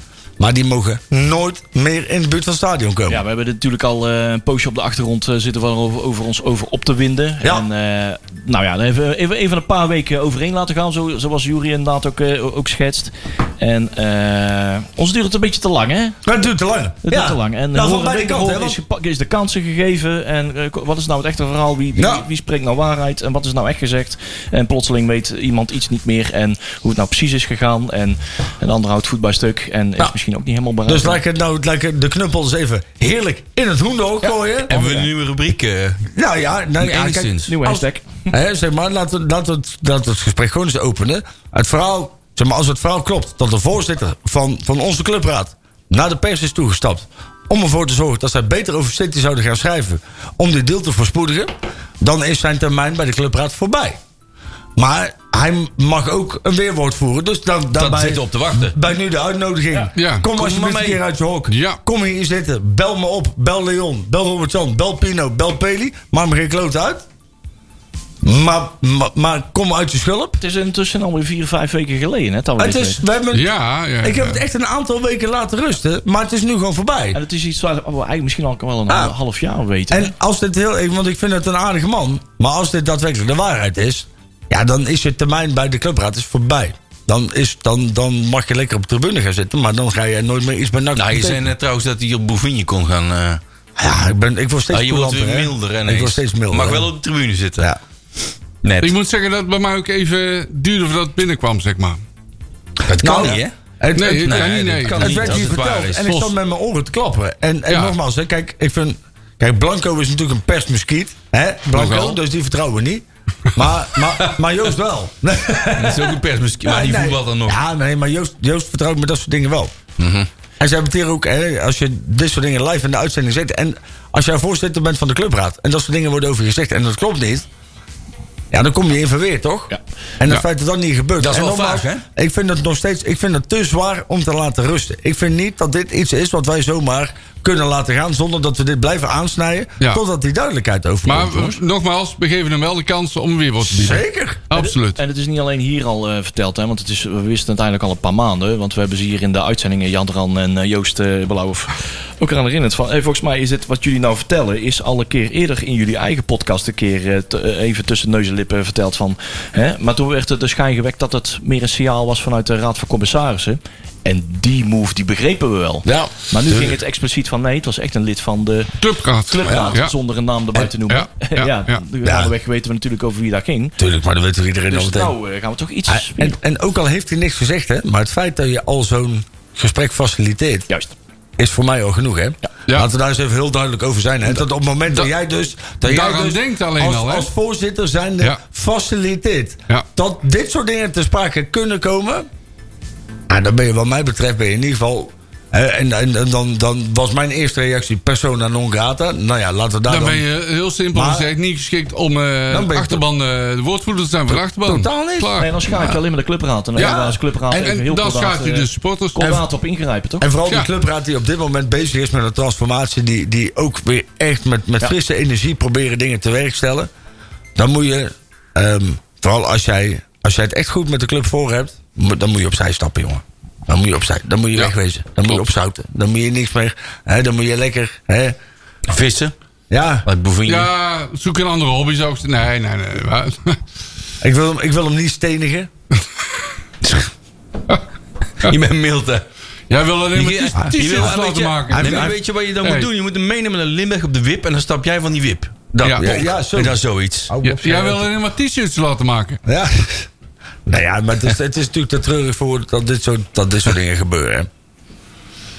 Maar die mogen nooit meer in de buurt van het stadion komen. Ja, we hebben natuurlijk al eh, een poosje op de achtergrond eh, zitten we er over, over ons over op te winden. Ja. En eh, nou ja, daar hebben we even, even een paar weken overheen laten gaan, zo, zoals Jury inderdaad ook, ook schetst. En ons duurt het een beetje te lang, hè? Het duurt te lang. Het duurt te lang. En nou, van beide kanten. is, is de kansen gegeven. En wat is nou het echte verhaal? Wie, wie, Ja. wie spreekt nou waarheid? En wat is nou echt gezegd? En plotseling weet iemand iets niet meer. En hoe het nou precies is gegaan. En een ander houdt voet bij stuk. En is Ja. Misschien ook niet helemaal bereid. Dus laat ik, het nou, laat ik de knuppels even heerlijk in het hoenderhok gooien. Hebben we een nieuwe rubriek? eh Nou ja, nou, ja kijk. Nieuwe Als- hashtag. Hè, zeg maar, laten we, laten, we het, het gesprek gewoon eens openen. Het verhaal, zeg maar, als het verhaal klopt dat de voorzitter van, van onze clubraad naar de pers is toegestapt. om ervoor te zorgen dat zij beter over City zouden gaan schrijven. om dit deal te verspoedigen. dan is zijn termijn bij de clubraad voorbij. Maar hij mag ook een weerwoord voeren. Dus dan, daarbij zitten we op te wachten. Bij nu de uitnodiging. Ja. Kom Kom alsjeblieft maar een keer uit je hok. Ja. Kom hier zitten. Bel me op. Bel Leon. Bel Robert Jan. Bel Pino. Bel Peli. Maak me geen kloot uit. Maar, maar, maar kom uit je schulp. Het is intussen alweer vier, vijf weken geleden. Hè, dat we Het is, we hebben, Ja, ja. ik heb ja. het echt een aantal weken laten rusten. Maar het is nu gewoon voorbij. En het is iets waar we eigenlijk misschien al wel een Ah. half jaar weten. En als dit heel... Want ik vind het een aardige man. Maar als dit daadwerkelijk de waarheid is... Ja, dan is je termijn bij de clubraad is voorbij. Dan, is, dan, dan mag je lekker op de tribune gaan zitten. Maar dan ga je nooit meer iets bij NAC Nou, je zei net trouwens dat hij op Bouvigny kon gaan. eh Ja, ik, ben, ik word steeds ah, je wordt weer milder. En Ik word steeds milder. Mag wel op de tribune zitten. Ja. Net. Ik moet zeggen dat het bij mij ook even duurde voordat het binnenkwam, zeg maar. Dat kan Nou, niet, hè? Het, Nee, het- het nee, kan niet, dat nee. kan het niet werd hier het waar verteld en ik stond met mijn oren te klappen. En, en Ja. nogmaals, hè, kijk, ik vind... Kijk, Blanco is natuurlijk een pestmuskiet. Hè? Blanco, dus die vertrouwen we niet. Maar, maar, maar Joost wel. Dat is ook een persmuskiet, maar die Nee, voetbalt dan nog. Ja, nee, maar Joost, Joost vertrouwt me dat soort dingen wel. En ze hebben het hier ook, hè, als je dit soort dingen live in de uitzending zet... en als jij voorzitter bent van de clubraad... en dat soort dingen worden over gezegd en dat klopt niet... ja, dan kom je in verweer, toch? Ja. En het Ja. feit dat dat niet gebeurt... Dat is en wel nogmaals, vaag, Ik vind het nog steeds ik vind het te zwaar om te laten rusten. Ik vind niet dat dit iets is wat wij zomaar kunnen laten gaan... zonder dat we dit blijven aansnijden... Ja. totdat die duidelijkheid over Maar we- nogmaals, we geven hem wel de kans om weer wat te bieden. Zeker. Absoluut. En het is niet alleen hier al eh, verteld, hè, want het is, we wisten het eigenlijk al een paar maanden. Want we hebben ze hier in de uitzendingen, Jan Ran en eh, Joost uh, Blauwhof, ook eraan herinnerd. Van, hey, volgens mij is dit wat jullie nou vertellen, is al een keer eerder in jullie eigen podcast een keer eh, te- eh, even tussen neus en lippen verteld van. Hè, maar toen werd er de schijn gewekt dat het meer een signaal was vanuit de Raad van Commissarissen. En die move, die begrepen we wel. Ja, maar nu ging het expliciet van nee, het was echt een lid van de Clubraad. clubraad, Ja. zonder een naam erbij te noemen. Ja, Ja, ja, ja. de Ja. weg weten we natuurlijk over wie daar ging. Tuurlijk, maar dat weet toch iedereen Dus al meteen. nou eh, gaan we toch iets Ah. En, en ook al heeft hij niks gezegd, hè, maar het feit dat je al zo'n gesprek faciliteert, Juist. is voor mij al genoeg, hè? Ja. Laten we daar eens even heel duidelijk over zijn. Hè? Dat op het moment dat, dat- jij dus. Dat jij dus denkt alleen als, al, hè? als voorzitter zijnde Ja. faciliteert. Ja. Dat dit soort dingen te sprake kunnen komen. Nou, dan ben je, wat mij betreft, ben je in ieder geval. hè, en en, en dan, dan was mijn eerste reactie persona non grata. Nou ja, laten we daar Dan dan. ben je heel simpel Maar- gezegd niet geschikt om eh, Dan ben je achterban, eh, de woordvoerder te zijn voor de achterban. Totaal niet. Klaar. Nee, dan schaak je alleen maar de clubraad. En dan Ja. als clubraad En- en heel dan schaak je eh, de supporters. kordaat op ingrijpen, toch? En vooral Ja. die clubraad die op dit moment bezig is met een transformatie. Die, die ook weer echt met, met Ja. frisse energie proberen dingen te werkstellen. Dan moet je, ehm, vooral als jij, als jij het echt goed met de club voor hebt. Dan moet je opzij stappen, jongen. Dan moet je opzij. Dan moet je Ja. wegwezen. Dan moet je opzouten. Dan moet je niks meer. Hè, dan moet je lekker. Hè, Vissen. ja, Wat Bouvigny. Ja, zoek een andere hobby zou ik zeggen. Nee, nee, nee. ik wil, hem, ik wil hem niet stenigen. Je bent mild, hè? Jij wil alleen maar t-shirts laten maken. Nee, Hij- maar weet je wat je dan Hey. moet doen? Je moet hem meenemen naar Limburg op de wip en dan stap jij van die wip. Dat, Ja. Ja, ja, zo. En dat is zoiets. Jij wil alleen maar t-shirts laten maken. Ja. Nou ja, maar het is, het is natuurlijk te treurig voor dat dit soort, dat dit soort dingen gebeuren. hè.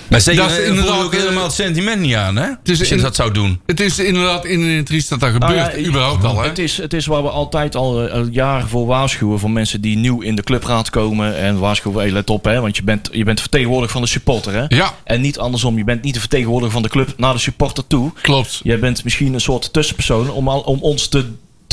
Maar zeker, Dat is je inderdaad, ook helemaal eh, het sentiment niet aan, hè? is Als je in- dat zou doen. Het is inderdaad in triest dat dat Nou gebeurt. ja, überhaupt al, hè? Het is, het is waar we altijd al eh, jaren voor waarschuwen voor mensen die nieuw in de clubraad komen. En waarschuwen, hey, let op, hè, want je bent, je bent vertegenwoordiger van de supporter. Hè? Ja. En niet andersom, je bent niet de vertegenwoordiger van de club naar de supporter toe. Klopt. Jij bent misschien een soort tussenpersoon om, al, om ons te,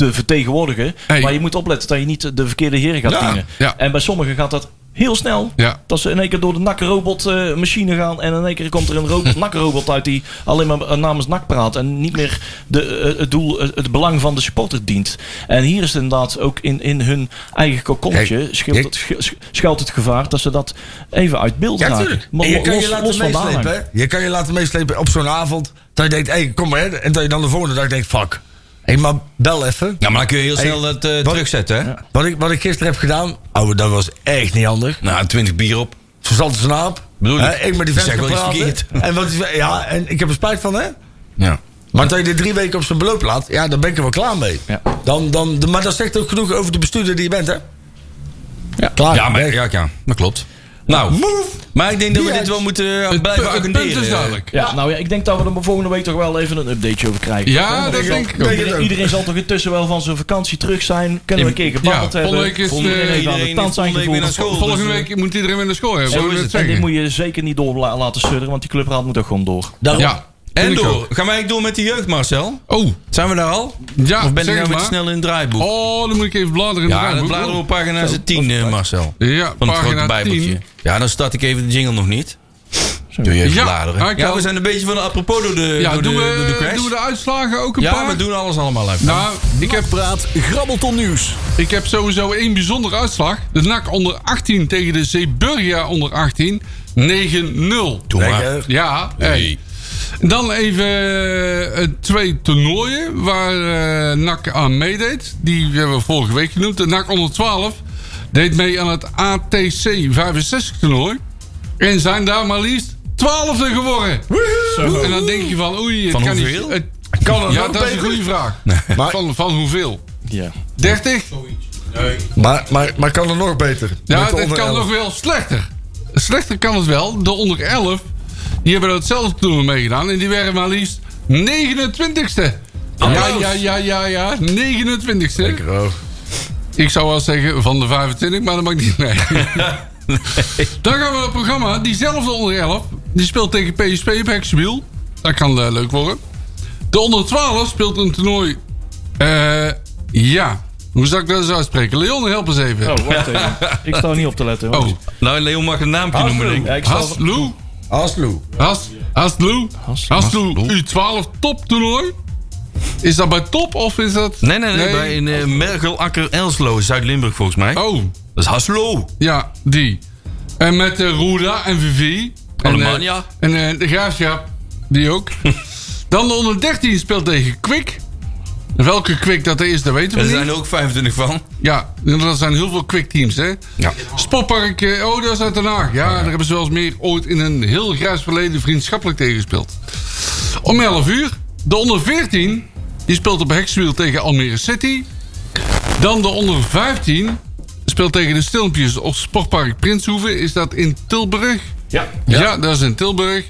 te vertegenwoordigen. Hey. Maar je moet opletten dat je niet de verkeerde heren gaat Ja, dienen. ja. En bij sommigen gaat dat heel snel. Ja. Dat ze in één keer door de nakrobot machine gaan. En in één keer komt er een robot, nakrobot uit die alleen maar eh, namens nak praat. En niet meer de, eh, het doel, het, het belang van de supporter dient. En hier is het inderdaad ook in, in hun eigen kokonnetje Kijk, schuilt het, sch- schuilt het gevaar dat ze dat even uit beeld Ja, raken. Maar je kan los- je laten meeslepen. Je kan je laten meeslepen op zo'n avond. Dat je denkt, hé, kom maar. hè, En dat je dan de volgende dag denkt, fuck. Hé, maar bel even. Ja, maar dan kun je heel Hey, snel het eh, wat- terugzetten, hè? Wat ik, wat ik gisteren heb gedaan, oh, dat was echt niet handig. Nou, 20 bier op. Verzand zijn naap. Bedoel ik? Hè, ik met die vent wel iets praten. verkeerd. En, wat, is- ja, en ik heb er spijt van, hè. Ja. Maar dat je dit drie weken op zijn beloop laat, ja, dan ben ik er wel klaar mee. Ja. Dan, dan, maar dat zegt ook genoeg over de bestuurder die je bent, hè? Ja. Klaar. Ja, maar, ja, ja, dat klopt. Nou, maar ik denk dat we dit wel moeten eh, Het, blijven pu- het punt agenderen. is duidelijk. Ja, nou ja, ik denk dat we er volgende week toch wel even een updateje over krijgen. Ja, dat iedereen- denk ik ook. Iedereen, iedereen zal toch intussen wel van zijn vakantie terug zijn. Kunnen we een keer gebabbeld hebben. volgende week is, Iedereen eh, heeft aan de iedereen zijn volgende week weer gevoeld. naar school. Volgende dus, week moet iedereen weer naar school hebben. En dit moet je zeker niet door la- laten sudderen, want die clubraad moet ook gewoon door. Daarom. Ja. En door. Gaan wij door met de jeugd, Marcel? Oh, Zijn we daar al? ja, Of ben ik nou weer snel in het draaiboek? Oh, dan moet ik even bladeren in de ja, dan draaiboek. bladeren we op pagina 10, eh, Marcel. Ja, Van het grote pagina bijbeltje. 10. Ja, dan start ik even de jingle nog niet. Doe je even Ja, bladeren. Ja, we zijn een beetje van de apropos door de, Ja, door de, doen door de we, crash. doen we de uitslagen ook een ja, paar? we doen alles allemaal even. Nou, ik heb, Praat Grabbelton Nieuws. ik heb sowieso één bijzondere uitslag. De NAC onder 18 tegen de Zeeburgia onder 18. 9-0. Doe maar. Lekker. Ja, hey. Dan even eh, twee toernooien waar eh NAC aan meedeed. Die hebben we vorige week genoemd. De NAC onder 12 deed mee aan het ATC 65 toernooi. En zijn daar maar liefst twaalfde geworden. En dan denk je van oei, het Van kan hoeveel? niet. Het kan het ja, nog dat is een goede vraag. Maar- Van, van hoeveel? Ja. 30? Maar, maar, maar kan er nog beter? Ja, het kan 11. nog wel slechter. Slechter kan het wel. De onder 11, die hebben datzelfde toernooi meegedaan. En die werden maar liefst 29ste. Ja, ja, ja, ja, ja. 29ste. Lekker hoor. Ik zou wel zeggen van de 25, maar dat mag niet. Nee. Dan gaan we naar het programma. Diezelfde onder 11. Die speelt tegen PSV op Hexenwiel. Dat kan eh, leuk worden. De onder 12 speelt een toernooi. eh ja. Hoe zou ik dat eens uitspreken? Leon, help eens even. Oh, wacht even. Ik sta er niet op te letten. Oh, hoor. Nou, Leon mag een naampje noemen, denk ik. Ja, ik sta Haslu. Aslo. Has, Haslu. Has- Haslu U12 toptoernooi. Is dat bij top of is dat... Nee, nee, nee. Bij in uh, Mergelakker Elslo, Zuid-Limburg volgens mij. Oh, Dat is Haslo. ja, die. En met uh, en Vivi. En, Alemannia. eh, En eh, de Graafschap, die ook. Dan de onder 13 speelt tegen Kwik. Welke Kwik dat er is, dat weten we Er niet. zijn er ook 25 van. Ja, er zijn heel veel Kwik teams, hè. Ja. Sportpark, eh, oh, dat is uit Den Haag. Ja, daar hebben ze wel eens meer ooit in een heel grijs verleden vriendschappelijk tegen gespeeld. Om 11 uur, de onder 14, die speelt op Hexwiel tegen Almere City. Dan de onder 15 speelt tegen de Stilmpjes op Sportpark Prinshoeven. Is dat in Tilburg? Ja. Ja, dat is in Tilburg.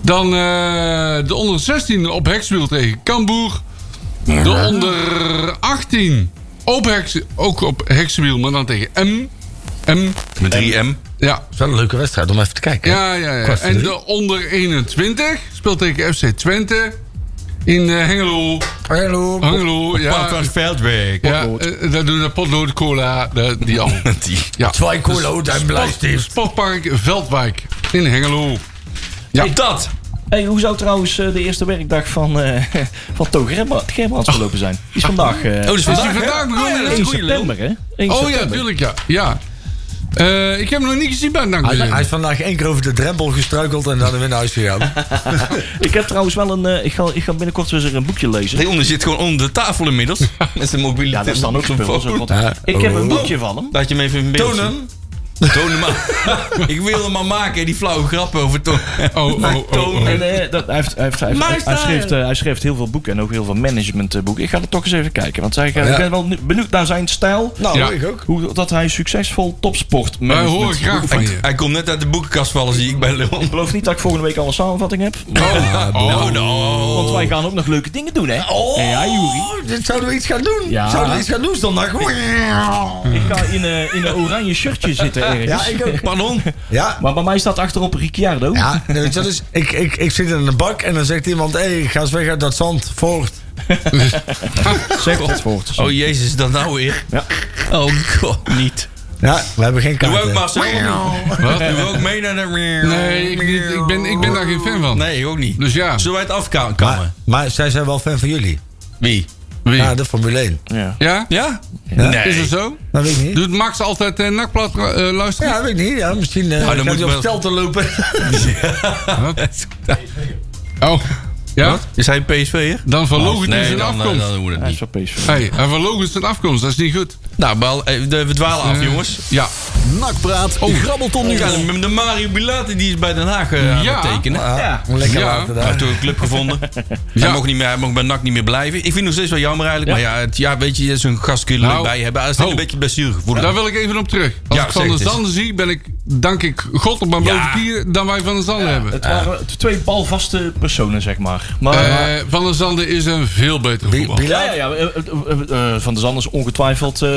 Dan eh, de onder 16 op Hexwiel tegen Cambuur. De onder 18 op ook op Hexwiel, maar dan tegen M. M. Met 3M. Ja, Dat is wel een leuke wedstrijd om even te kijken. ja, ja. ja. En drie. de onder 21 speelt tegen FC Twente. In eh, Hengelo. Hallo. Hengelo, ja. Veldweg. Ja, eh, daar doen de potlood cola, de, die al. Die. Ja. Twee cola en blijstift. Sportpark Veldwijk in Hengelo. Ja. Hey, dat. Hey, hoe zou trouwens eh, de eerste werkdag van, eh van Toon Germa- Gerbrandts verlopen zijn? Die is vandaag. eh Oh, dus Is die vandaag, vandaag hè? begonnen? Oh, ja, dat is 1 een goede Leon. september, hè? 1 Oh ja, tuurlijk, ja. ja. Eh, ik heb hem nog niet gezien bij Dank Hij, is vandaag één keer over de drempel gestruikeld en dan weer naar huis gegaan. Ik heb trouwens wel een. eh, ik, ga, ik ga binnenkort weer eens een boekje lezen. Leon zit gewoon onder de tafel inmiddels. Met zijn mobiele Ja, daar staan ook spullen. zo. Ja. Ik heb een Oh. boekje van hem. Laat je hem even in beeld Toon zien. hem. Toon hem maar. Ik wil hem maar maken, die flauwe grappen over Toon. Oh, oh, oh, oh. Eh, dat, hij, heeft, hij, heeft, hij, heeft- My hij, style. schreef, eh, hij schreef heel veel boeken en ook heel veel managementboeken. Ik ga er toch eens even kijken. Want ik ben wel benieuwd naar zijn stijl. Nou, Ja. ik ook. Hoe dat hij succesvol topsport Wij horen graag van je. Hij komt net uit de boekenkast vallen, zie ik bij Leon. Ik geloof niet dat ik volgende week al een samenvatting heb. Oh, Nou, nou. Want wij gaan ook nog leuke dingen doen, hè? Oh, Ja, Juri. dit zouden we iets gaan doen. Ja. Zouden we iets gaan doen zondag? Ik ga in, een in een oranje shirtje zitten ergens. Ja, ik ook. Pardon? Ja. Maar bij mij staat achterop Ricciardo. Ja, nee, weet je, dus ik, ik, ik zit in een bak en dan zegt iemand: hé, hey, ga eens weg uit dat zand, voort. Zeg het voort. Oh jezus, dat nou weer? Ja. Oh god, niet. Ja, we hebben geen Doe ook kaarten. Marcel. Wat? Doe ook mee naar de... Nee, ik, niet, ik, ben, ik ben daar geen fan van. Nee, ik ook niet. Dus ja. Zullen wij het afkammen? Maar, maar zij zijn wel fan van jullie. Wie? Wie? Ja, de Formule 1. Ja. Ja? Ja? Ja? Nee. Is het zo? Dat weet ik niet. Doet Max altijd uh, nakplat eh, luisteren? Ja, weet ik niet. Ja, misschien eh dan gaat moet hij op wel- stel te lopen. Oh. Ja? Wat? Is hij PSV'er? Dan verlogen hij Nee, zijn dan, eh, afkomst. dan doen we het Hij is niet. van PSV. Hey, hij verlogen zijn afkomst, dat is niet goed. Nou, wel, eh, de- we dwalen af, Eh, jongens. Ja. Nakpraat, Oh. grabbelton nieuws. Ja, de, de Mario Bilate die is bij Den Haag aan Ja. het tekenen. Ja, lekker Ja. laten Hij daar. heeft toch een club gevonden. Hij, Ja. mocht niet meer, hij mocht bij NAC niet meer blijven. Ik vind het nog steeds wel jammer eigenlijk. Ja. Maar ja, het, ja weet je, zo'n gast kun je er Nou, leuk bij hebben. Hij is een ho. beetje blessuregevoelig. Daar wil ik even op terug. Als Ja, ik Van zeg der het eens. Zanden zie, ben ik, dank ik God op mijn blote knieën dan wij Van der Zanden hebben. Het waren twee balvaste personen, zeg maar. Maar, Eh, van der Zanden is een veel betere Bi- voetballer. Ja, ja, ja. eh, eh, Van der Zanden is ongetwijfeld eh,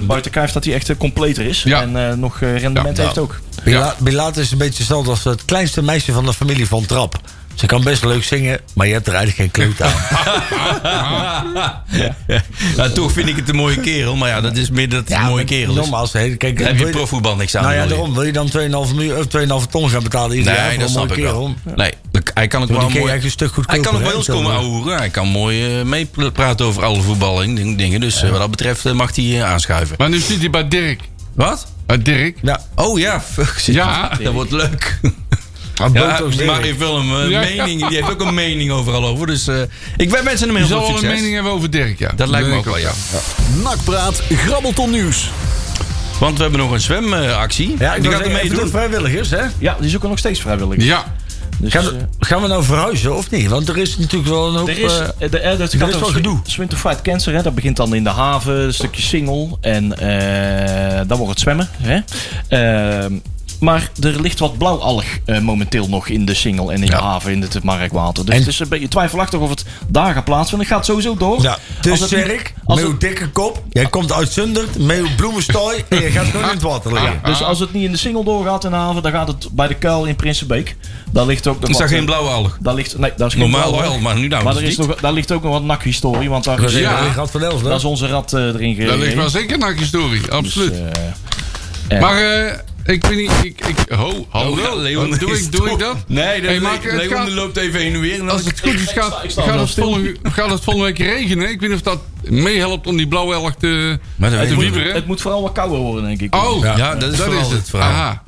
buiten kijf dat hij echt completer is. Ja. En eh, nog rendement Ja. heeft ook. Bila- Bilaat is een beetje hetzelfde als het kleinste meisje van de familie van Trap. Ze kan best leuk zingen, maar je hebt er eigenlijk geen kloot aan. Ja, toch vind ik het een mooie kerel. Maar ja, dat is meer dat het een mooie kerel is. Nogmaals, kijk, Daar heb je profvoetbal niks aan. Nou ja, wil je. daarom wil je dan 2,5 miljoen of 2,5 ton gaan betalen ieder jaar Nee, voor dat een snap mooie ik kerel. wel. Nee, dat- hij kan ook wel mooi... een stuk goedkoper. Hij kan ook hè, bij ons zo. komen ouwehoeren. Hij kan mooi eh, meepraten over alle voetballing dingen. Dus eh, wat dat betreft eh, mag hij aanschuiven. Maar nu zit hij bij Dirk. Wat? Bij Dirk. Ja, Oh ja, fuck. zit- Ja. dat wordt leuk. Ja, maar Dirk. heeft wel een eh, Ja. mening. Die heeft ook een mening overal over. Dus eh, ik ben mensen hem Je heel zal veel wel een succes. mening hebben over Dirk, ja. Dat lijkt me ook wel, ik ja. Nakpraat, grabbelton nieuws. Want we hebben nog een zwemactie. Ja, ik die gaat er zeggen, even de meedoen. vrijwilligers, hè? Ja, die zoeken nog steeds vrijwilligers. Ja. Dus, Gaan eh, we, gaan we nou verhuizen of niet? Want er is natuurlijk wel een hoop... Er is, de, dat er gaat is wel gedoe. Swim to Fight Cancer. Hè. Dat begint dan in de haven, een stukje single. En eh, dan wordt het zwemmen. Hè. Ehm, maar er ligt wat blauwalg eh, momenteel nog in de single en in de haven, in het markwater. Dus En- het is een beetje twijfelachtig of het daar gaat plaatsvinden. Het gaat sowieso door. ja, Als dus als het- dikke kop. Jij komt uit Zundert, met bloemenstooi en je gaat gewoon in het water liggen. Dus als het niet in de single doorgaat in de haven, dan gaat het bij de kuil in Prinsenbeek. Daar ligt ook nog Is dat geen eh, blauwe alg? Daar ligt, nee, dat is geen Normaal blauwalg. wel, maar nu nou Maar dus er is nog, daar ligt ook nog wat nakhistorie, want daar is, Ja. Van Elst, daar is onze rat eh, erin Daar ligt gereden. wel zeker een historie. Absoluut. Dus, eh, maar eh, ik weet niet... Ik, ik, ho, hallo. Oh, Leon doe, ik, doe ik dat? Nee, dat Hey, maar het Leon gaat- loopt even heen en weer. En Als het goed is, Ik sta- gaat, ik gaat, het volgende, gaat het volgende week regenen. Ik weet niet of dat meehelpt om die blauwe elk te, Maar weet te niet. wieberen. het moet vooral wat kouder worden, denk ik. Oh, Ja, dat is het verhaal. Aha.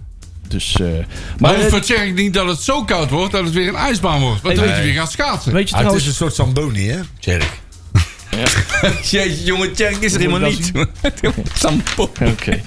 Dus, eh, Maar maar het vertjek ik niet dat het zo koud wordt dat het weer een ijsbaan wordt. Want dan moet je weer gaan schaatsen. weet je Ah, het is een soort Zamboni, hè, Tjerk? Jeetje, jongen, Tjerk is er helemaal ik niet. Sampo. Oké.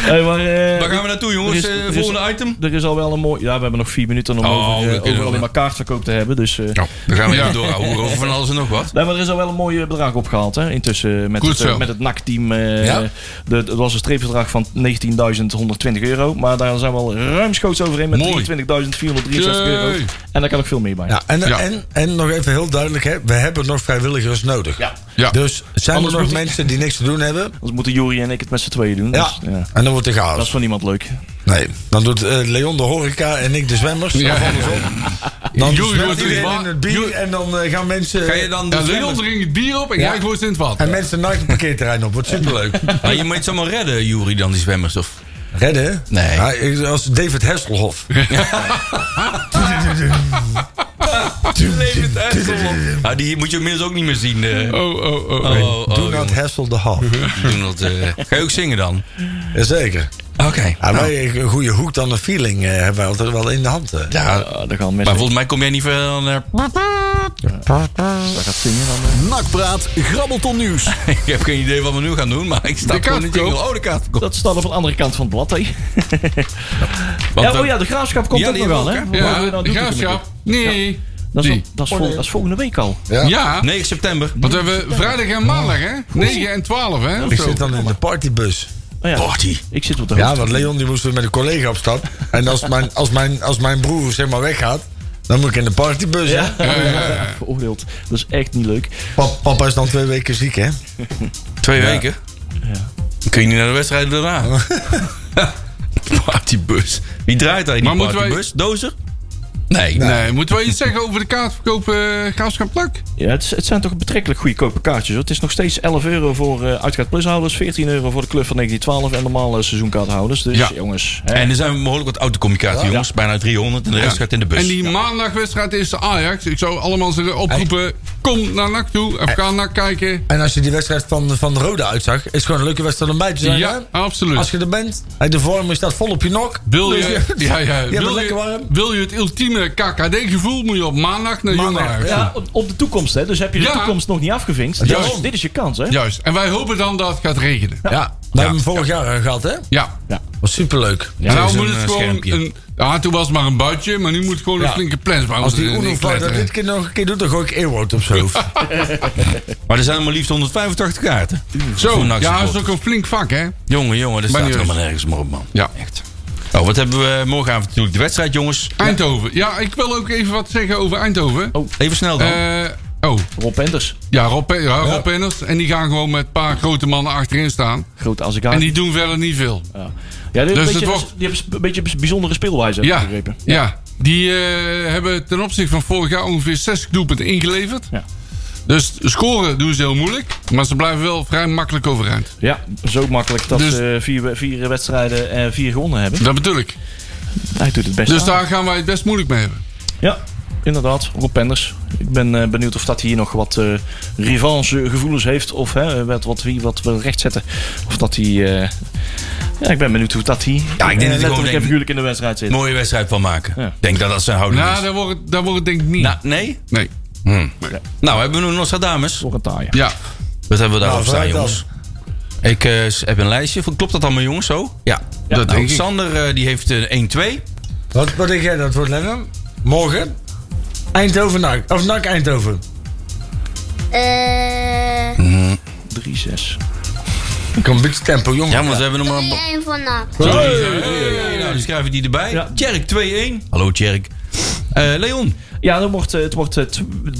Hey, maar, eh, Waar gaan we naartoe, jongens? is- Eh, er is- volgende item? Er is al wel een mooi... Ja, we hebben nog vier minuten om Oh, over, eh, kunnen over alleen maar kaartverkoop te hebben. Dus, eh, Nou, dan gaan we Ja. even door over van alles en nog wat. Nee, maar er is al wel een mooi bedrag opgehaald. Hè? Intussen met Goed het, met het NAC-team. eh Ja. de, het was een streepbedrag van 19.120 euro. Maar daar zijn we al ruimschoots overheen met Mooi. 23.463 euro. En daar kan ook veel meer bij. Ja, en, Ja. En, en nog even heel duidelijk, hè, we hebben nog vrijwilligers nodig. Ja. Ja. Dus zijn Anders er nog mensen die niks te doen hebben? Anders moeten Jori en ik het met z'n tweeën doen. Ja. Dus, ja. En dan wordt er Dat is chaos. voor niemand leuk. Nee, dan doet eh, Leon de horeca en ik de zwemmers. Ja. Of andersom. Dan er iedereen in het bier en dan eh, gaan mensen... Ga je dan de Ja, Leon drinkt het bier op en Ja. jij gooit het in het water. En mensen naakt het parkeerterrein op. Wordt superleuk. Ah, je moet het zomaar redden, Jury, dan die zwemmers. Of... Redden? Nee. Ja, ik- als David Hasselhoff. Levend Ah, die moet je inmiddels ook niet meer zien. eh. Oh, oh, oh. Oh, oh, oh, Do not hassle the eh. Ga je ook zingen dan? Jazeker. Oké. Ja, Nou, een goede hoek dan een feeling eh, hebben wij altijd wel in de hand. eh. ja, gaan maar volgens mij kom jij niet verder dan... eh, daar gaat zingen. Dan, eh. Nakpraat, grabbelton nieuws. ik heb geen idee wat we nu gaan doen, maar ik sta De gewoon niet kaartverkoop. Oh, de kaartverkoop. Dat staat op de andere kant van het blad. Hè. Want, Ja, eh, oh ja, de graafschap komt ook die nog aan. Hè? Ja, nou de graafschap. Nee. Dat is, dat, is vol- dat is volgende week al. Ja. Ja, 9 september. want we hebben vrijdag en maandag, hè? 9 en 12, hè? Ik zit dan in de partybus. Oh ja, Party. ik zit op de Ja, want Leon die moest weer met een collega op stap. En als mijn, als mijn, als mijn broer zeg maar weggaat, dan moet ik in de partybus. hè? Ja, veroordeeld. Dat is echt niet leuk. Pap- papa is dan twee weken ziek, hè? Twee Ja. weken? Dan kun je niet naar de wedstrijd daarna. partybus. Wie draait daar in die Maar moeten wij- partybus? Dozer? Nee. Nee, moeten wij iets zeggen over de kaartverkoop uh, Graafschap Plak? Ja, het, het, zijn toch betrekkelijk goedkope kaartjes. Hoor. Het is nog steeds 11 euro voor uh, Uitgaat Plushouders, 14 euro voor de club van 1912 en normale seizoenkaarthouders. Dus Ja. jongens. hè. En er zijn behoorlijk wat autocommunicatie, jongens. Bijna 300 en de rest Ja. gaat in de bus. En die maandagwedstrijd is de Ajax. Ik zou allemaal zeggen, oproepen, kom naar NAC toe. Of ga naar kijken. En als je die wedstrijd van, van de Rode uitzag, is het gewoon een leuke wedstrijd om bij te zijn. Ja, hè? absoluut. Als je er bent, de vorm staat vol op je nok. Wil Dus je, ja, ja, hebt wil, je, wil je het ultieme KKD-gevoel, moet je op maandag naar Jong Maandag, Ajax. ja, op, op de toekomst, hè? Dus heb je de Ja. toekomst nog niet afgevinkt. Is, dit is je kans, hè? Juist. En wij hopen dan dat het gaat regenen. Ja, we hebben hem vorig jaar eh, gehad, hè? Ja. Was superleuk. en nou moet het eh, gewoon een... Ja, toen was het maar een buitje, maar nu moet het gewoon een Ja. flinke plensbouw Als die erin Uno dat kletteren. dit keer nog een keer doet, dan gooi ik Earwood op zijn hoofd. Maar er zijn maar liefst 185 kaarten. Zo, ja, dat is ook een flink vak, hè? Jongen, jongen, dat staat niet helemaal nergens meer op, man. Ja. Echt. Oh, wat hebben we morgenavond natuurlijk? De wedstrijd, jongens. Eindhoven. Ja, ik wil ook even wat zeggen over Eindhoven. Even snel dan. Eh, oh, Rob Enders. ja, Rob, ja, Rob Penners. En die gaan gewoon met een paar grote mannen achterin staan. Grote Azegari. En die doen verder niet veel. Ja, ja die, Dus een het beetje, wordt- die hebben een beetje een bijzondere speelwijze, heb ik Ja, begrepen. ja. die eh, hebben ten opzichte van vorig jaar ongeveer 60 doelpunten ingeleverd. Ja. Dus scoren doen ze heel moeilijk. Maar ze blijven wel vrij makkelijk overeind. Ja, zo makkelijk dat Dus- ze vier, vier wedstrijden en vier gewonnen hebben. Dat bedoel ik. Hij doet het best Dus aan. daar gaan wij het best moeilijk mee hebben. Ja, inderdaad. Rob Penders. Ik ben eh, benieuwd of dat hier nog wat eh revanche gevoelens heeft. Of hè, wat, wat, wie wat wil rechtzetten. Of dat hij... eh, ja, ik ben benieuwd hoe dat hij Ja, ik denk dat hij eh, gewoon figuurlijk in de wedstrijd zit. Mooie wedstrijd van maken. Ja. Ik denk dat dat zijn houding Nou, is. daar wordt, daar wordt het denk ik niet. Nou, nee? Nee. Nou, hebben we nu Nostradamus. Voor. Ja. Wat hebben we daarop Nou, staan, dan. jongens? Ik eh, heb een lijstje. Klopt dat allemaal, jongens, zo? Ja. Ja, dat denk nou, ik. Sander eh, die heeft eh, 1-2. wat, wat denk jij dat wordt, Lennon? Morgen? Eindhoven NAC. Of NAC Eindhoven. Eh, 3-6. Kom een beetje tempo, jongen. Ja, maar ze hebben nog maar... 3-1 voor NAC. Hey, nou, die schrijven die erbij. Ja. Tjerk 2-1. Hallo, Tjerk. Eh, Leon. Ja, dan wordt, eh, het wordt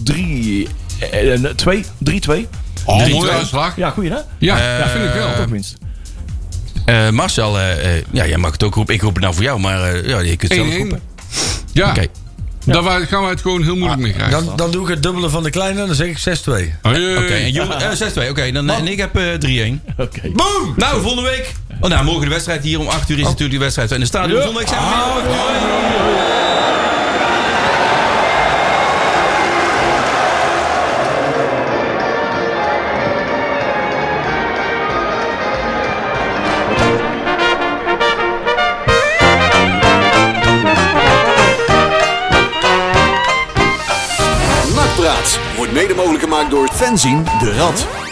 3... 2, 3-2. Oh, Drie, mooie uitslag. Ja, goeie hè? Ja, Eh, dat vind ik wel. Toch winst. Eh, Marcel, eh, eh, ja, jij mag het ook roepen. Ik roep het nou voor jou, maar eh, ja, je kunt het zelf 1-1. roepen. Ja, Oké. Daar wij- gaan wij het gewoon heel moeilijk mee krijgen. Dan, dan doe ik het dubbele van de kleine, dan zeg ik 6-2. Hey. Oké, en Jeroen- eh, 6-2. Oké, dan en ik heb eh 3-1. Oké. Boom! Nou, volgende week. Oh, nou, morgen de wedstrijd hier om 8 uur is natuurlijk die wedstrijd. En de stadion volgende week zijn we weer mede mogelijk gemaakt door Fenzin de Rad.